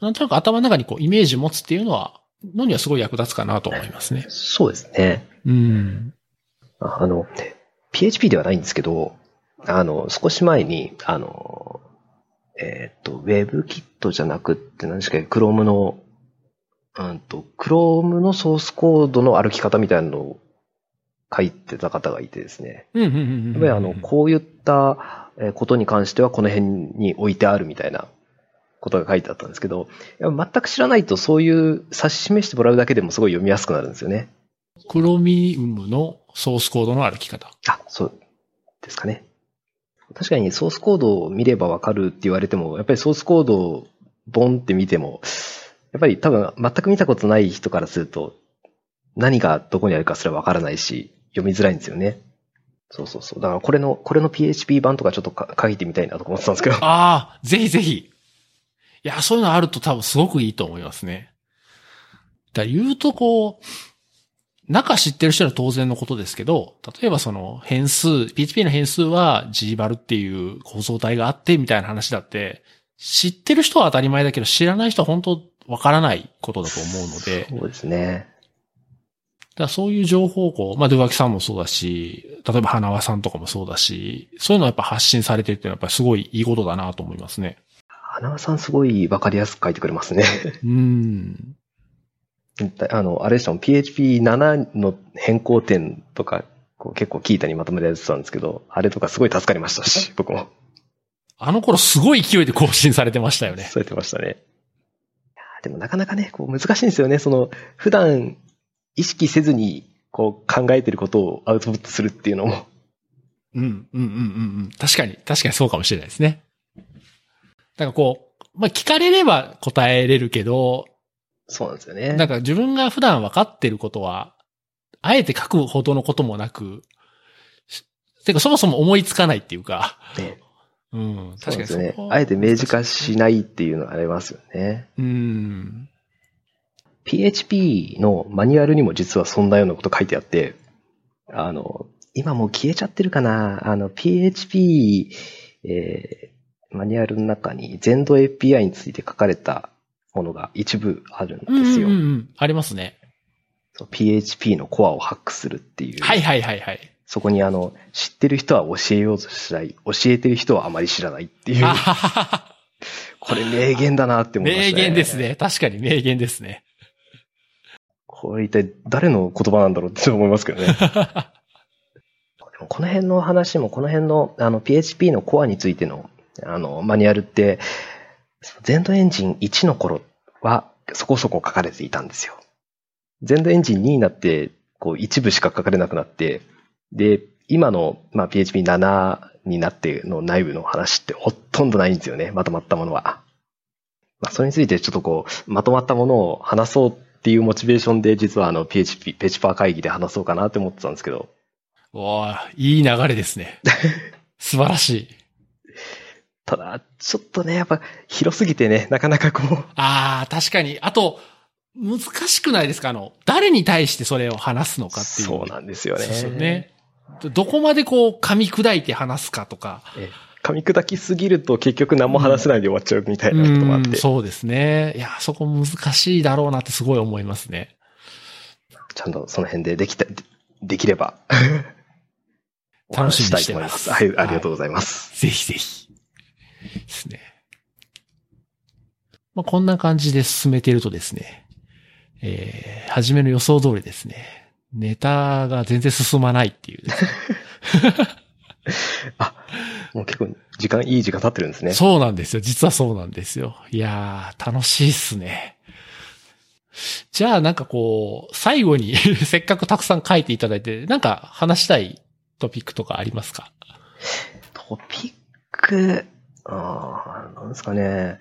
なんとなく頭の中にこうイメージ持つっていうのは、のにはすごい役立つかなと思いますね。そうですね。うん。ああの、PHP ではないんですけど、あの、少し前に、あの、えっ、と、WebKit じゃなくって、何でしたっけ、Chrome の、うんと、Chrome のソースコードの歩き方みたいなのを書いてた方がいてですね。やっぱりあの、こういったえーことに関してはこの辺に置いてあるみたいなことが書いてあったんですけど、全く知らないとそういう指し示してもらうだけでもすごい読みやすくなるんですよね。クロミウムのソースコードの歩き方。あ、そうですかね。確かにソースコードを見ればわかるって言われても、やっぱりソースコードをボンって見ても、やっぱり多分全く見たことない人からすると、何がどこにあるかすらわからないし、読みづらいんですよね。そうそうそう。だからこれの、これの PHP 版とかちょっとか書いてみたいなと思ってたんですけど。ああ、ぜひぜひ。いや、そういうのあると多分すごくいいと思いますね。だ言うとこう、中知ってる人は当然のことですけど、例えばその変数、PHP の変数は gval っていう構造体があってみたいな話だって、知ってる人は当たり前だけど、知らない人は本当わからないことだと思うので、そうですね。だからそういう情報をこう、まあ、ドゥワキさんもそうだし、例えば花輪さんとかもそうだし、そういうのはやっぱ発信されてるっていうのはやっぱりすごいいいことだなと思いますね。花輪さんすごいわかりやすく書いてくれますね。うん。あの、あれでしたもん、PHP7 の変更点とか、こう結構キータにまとめられてたんですけど、あれとかすごい助かりましたし、僕も。あの頃すごい勢いで更新されてましたよね。そうやってましたね。でもなかなかね、こう難しいんですよね。その、普段意識せずに、こう考えてることをアウトプットするっていうのも。うん、うん、うん、うんうん。確かに、確かにそうかもしれないですね。だからこう、まあ、聞かれれば答えれるけど、そうなんですよね。なんか自分が普段分かってることは、あえて書くほどのこともなく、てかそもそも思いつかないっていうか、ねうん、そう確かになんですよねあえて明示化しないっていうのがありますよね。うん。PHP のマニュアルにも実はそんなようなこと書いてあって、あの、今もう消えちゃってるかなあの、PHP、えーマニュアルの中に全土 API について書かれたものが一部あるんですよ。うんうんうん。ありますね。そう PHP のコアをハックするっていう。はいはいはいはい。そこにあの、知ってる人は教えようとしない、教えてる人はあまり知らないっていうこれ名言だなって思いま名したね。言です。ね。確かに名言ですね。これ一体誰の言葉なんだろうって思いますけどね。この辺の話も、この辺のあの PHP のコアについてのあのマニュアルって、全土エンジン1の頃はそこそこ書かれていたんですよ。全土エンジン2になって、こう一部しか書かれなくなって、で、今の、まあ、PHP7 になっての内部の話ってほとんどないんですよね。まとまったものは。まあ、それについてちょっとこう、まとまったものを話そうっていうモチベーションで、実はあの PHP、ペチパー会議で話そうかなって思ってたんですけど。おーいい流れですね。素晴らしい。ただ、ちょっとね、やっぱ広すぎてね、なかなかこう。ああ、確かに。あと、難しくないですか？あの、誰に対してそれを話すのかっていう。そうなんですよね。そうね。どこまでこう噛み砕いて話すかとか。え噛み砕きすぎると結局何も話せないで終わっちゃうみたいなこともあって。うんそうですね。いや、そこ難しいだろうなってすごい思いますね。ちゃんとその辺でできた、でできれば。楽しみにしてますいと思います。はい、ありがとうございます。ぜひぜひ。ですね。まあ、こんな感じで進めているとですね、えー、初めの予想通りですね、ネタが全然進まないっていう ね、もう結構時間、いい時間経ってるんですね。そうなんですよ。実はそうなんですよ。いやー、楽しいっすね。じゃあなんかこう、最後に せっかくたくさん書いていただいて、なんか話したいトピックとかありますか？トピック、ああ、なんですかね。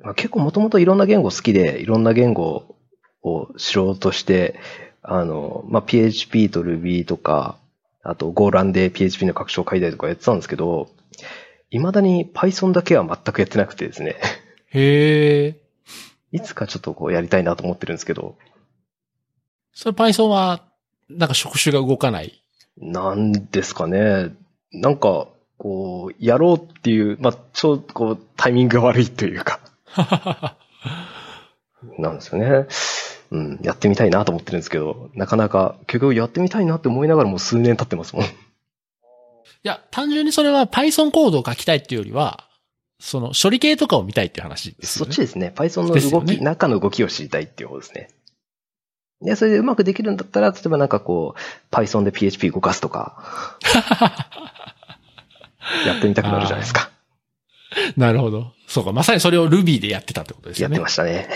まあ、結構もともといろんな言語好きで、いろんな言語を知ろうとして、あの、まあ、PHP と Ruby とか、あと GoLand で PHP の拡張を書いたりとかやってたんですけど、未だに Python だけは全くやってなくてですね。へー。いつかちょっとこうやりたいなと思ってるんですけど、それ Python は、なんか触手が動かない？なんですかね。なんか、こう、やろうっていう、まあ、ちょっとこう、タイミングが悪いというか、なんですよね。うん、やってみたいなと思ってるんですけど、なかなか、結局やってみたいなって思いながらもう数年経ってますもん。いや、単純にそれは Python コードを書きたいっていうよりは、その処理系とかを見たいっていう話ですよね。そっちですね。Python の動き、ね中の動きを知りたいっていう方ですね。で、それでうまくできるんだったら、例えばなんかこう、Python で PHP 動かすとか、やってみたくなるじゃないですか。なるほど。そうか、まさにそれを Ruby でやってたってことですよね。やってましたね。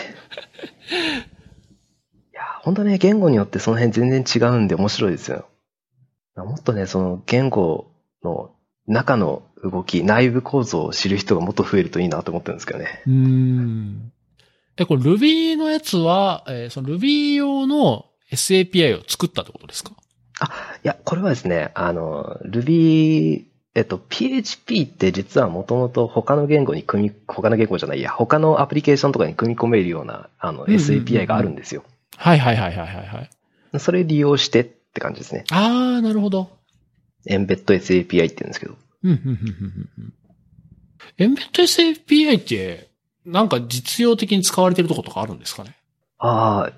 いや、本当ね、言語によってその辺全然違うんで面白いですよ。もっとね、その言語の中の動き、内部構造を知る人がもっと増えるといいなと思ってるんですけどね。うーん。で、これ Ruby のやつは、えーその Ruby 用の SAPI を作ったってことですか？いや、これはですね、あの、Ruby、えっと、PHP って実はもともと他の言語に組み、他の言語じゃないや、他のアプリケーションとかに組み込めるような、あの、SAPI があるんですよ。はいはいはいはいはいはい。それ利用してって感じですね。あー、なるほど。エンベッド SAPI って言うんですけど。うん、うん、うん、うんうん。エンベッド SAPI って、なんか実用的に使われてるとことかあるんですかね？ああ、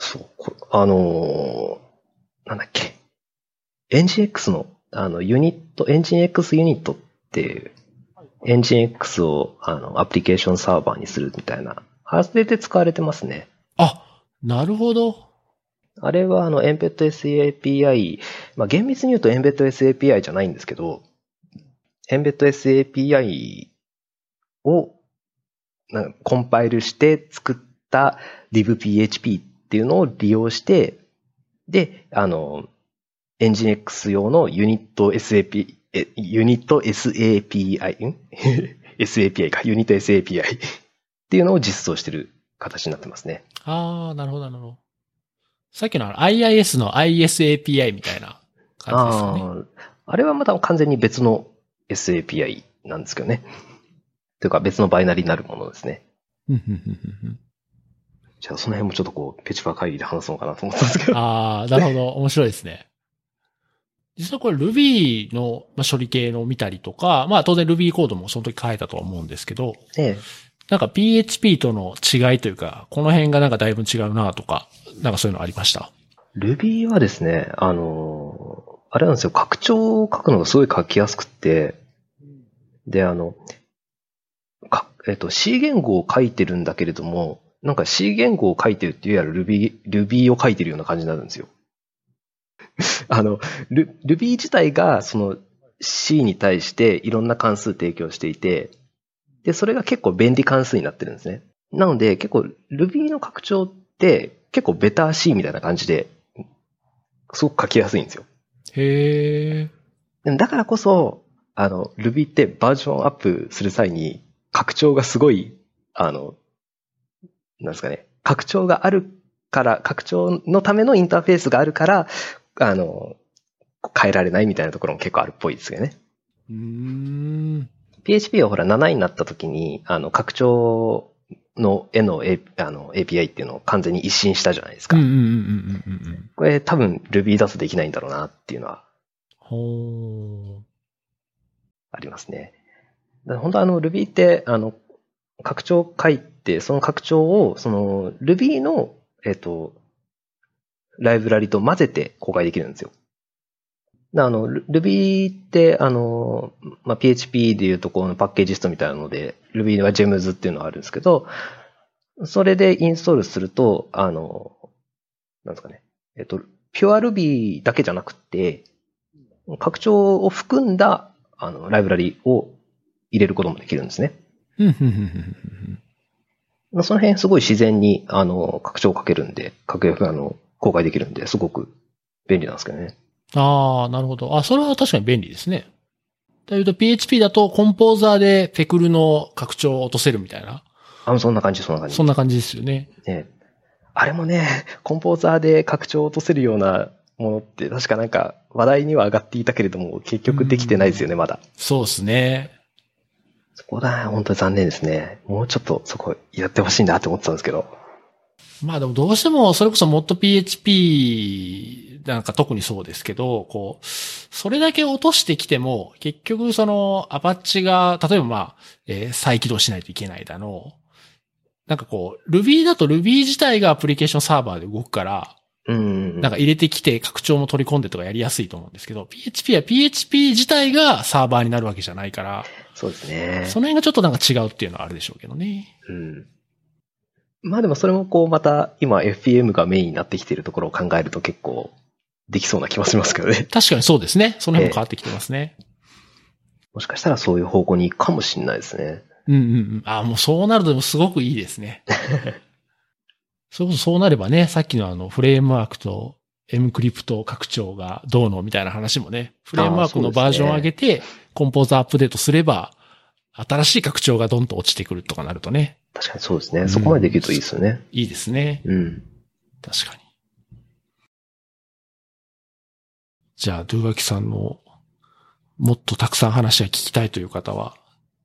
そう、こあのーなんだっけ。エンジン X の、あの、ユニット、エンジン X ユニットっていう、エンジン X を、あの、アプリケーションサーバーにするみたいな、あれで使われてますね。あ、なるほど。あれは、あの、エンベッド SAPI、まあ、厳密に言うとエンベッド SAPI じゃないんですけど、エンベッド SAPI をなんかコンパイルして作った DivPHP っていうのを利用して、で、あの、エンジン X 用のユニット SAP、えユニット SAPI、ん ?SAPI か、ユニット SAPI っていうのを実装してる形になってますね。あー、なるほど、なるほど。さっきのあの IIS の ISAPI みたいな感じですかね。ああ、あれはまた完全に別の SAPI なんですけどね。というか別のバイナリになるものですね。じゃあその辺もちょっとこう、ペチパー会議で話そうかなと思ったんですけど。あー、なるほど。面白いですね。実はこれ Ruby のまあ処理系のを見たりとか、まあ当然 Ruby コードもその時書いたとは思うんですけど、ええ。なんか PHP との違いというか、この辺がなんかだいぶ違うなとか、なんかそういうのありました？Ruby はですね、あの、あれなんですよ、拡張を書くのがすごい書きやすくって、で、あの、かえっと、C 言語を書いてるんだけれども、なんか C 言語を書いてるっていうよりは Ruby、Ruby を書いてるような感じになるんですよ。あの、ル Ruby 自体がその C に対していろんな関数提供していて、で、それが結構便利関数になってるんですね。なので、結構 Ruby の拡張って結構ベター C みたいな感じで、すごく書きやすいんですよ。へー。だからこそ、あの、Ruby ってバージョンアップする際に拡張がすごいあの、なんですかね、拡張があるから、拡張のためのインターフェースがあるから、あの、変えられないみたいなところも結構あるっぽいですよね。うーん。PHP はほら7になった時に、あの、拡張の絵の,、A、あの API っていうのを完全に一新したじゃないですか。これ多分 Ruby だとできないんだろうなっていうのはほー。ありますね。本当あの Ruby って、あの、拡張書いて、その拡張を、その Ruby の、えっ、と、ライブラリと混ぜて公開できるんですよ。だあの、Ruby って、あの、まあ、PHP でいうとこのパッケージストみたいなので、Ruby は Gems っていうのがあるんですけど、それでインストールすると、あの、なんですかね、えっと、PureRuby だけじゃなくて、拡張を含んだ、あの、ライブラリを入れることもできるんですね。うんうんうんうんうんその辺すごい自然に、あの、拡張をかけるんで、拡約、あの、公開できるんで、すごく便利なんですけどね。ああ、なるほど。あ、それは確かに便利ですね。というと PHP だとコンポーザーでペクルの拡張を落とせるみたいな、あ、そんな感じ、そんな感じ。そんな感じですよね。ね、あれもね、コンポーザーで拡張を落とせるようなものって、確かなんか話題には上がっていたけれども、結局できてないですよね、まだ。そうですね。そこだ、本当に残念ですね。もうちょっとそこやってほしいなって思ってたんですけど。まあでもどうしても、それこそ ModPHP なんか特にそうですけど、こう、それだけ落としてきても、結局そのアパッチが、例えばまあ、えー再起動しないといけないだの。なんかこう、Ruby だと Ruby 自体がアプリケーションサーバーで動くから、うん。なんか入れてきて拡張も取り込んでとかやりやすいと思うんですけど、PHP は PHP 自体がサーバーになるわけじゃないから、そうですね。その辺がちょっとなんか違うっていうのはあるでしょうけどね。うん。まあでもそれもこうまた今 FPM がメインになってきているところを考えると結構できそうな気もしますけどね。確かにそうですね。その辺も変わってきてますね。もしかしたらそういう方向に行くかもしれないですね。うんうんうん。あもうそうなるとでもすごくいいですね。それこそそうなればね、さっきのあのフレームワークと M クリプト拡張がどうのみたいな話もね、フレームワークのバージョンを上げて、コンポーザーアップデートすれば、新しい拡張がどんと落ちてくるとかなるとね、確かにそうですね。そこまでできるといいですよね。いいですね。うん。確かに。じゃあ、ドゥーガキさんの、もっとたくさん話が聞きたいという方は、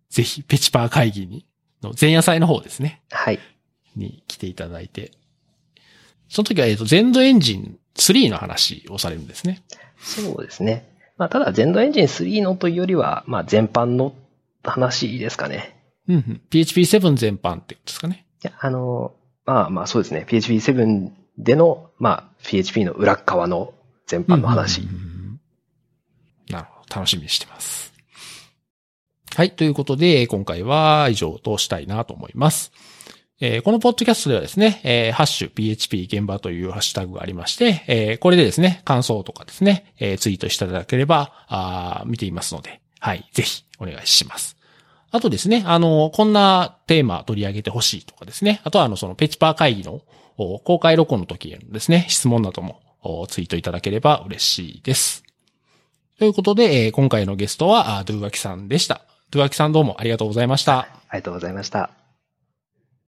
ぜひ、ペチパー会議に、の前夜祭の方ですね。はい。に来ていただいて。その時は、えっと、ゼンドエンジン3の話をされるんですね。そうですね。まあただ、ゼンドエンジン3のというよりは、まあ全般の話ですかね。うんうん。PHP7 全般ってことですかね。いや、あの、まあまあそうですね。PHP7 での、まあ PHP の裏っ側の全般の話。うんうんうんうんなるほど。楽しみにしてます。はい。ということで、今回は以上としたいなと思います。えーこのポッドキャストではですね、えーハッシュ PHP 現場というハッシュタグがありまして、えーこれでですね、感想とかですね、えーツイートしていただければ、あー見ていますので、はい。ぜひお願いします。あとですね、あの、こんなテーマ取り上げてほしいとかですね、あとはあの、そのペチパー会議の公開録音の時へのですね、質問などもツイートいただければ嬉しいです。ということで、えー今回のゲストは、ドゥーワキさんでした。ドゥーワキさんどうもありがとうございました。ありがとうございました。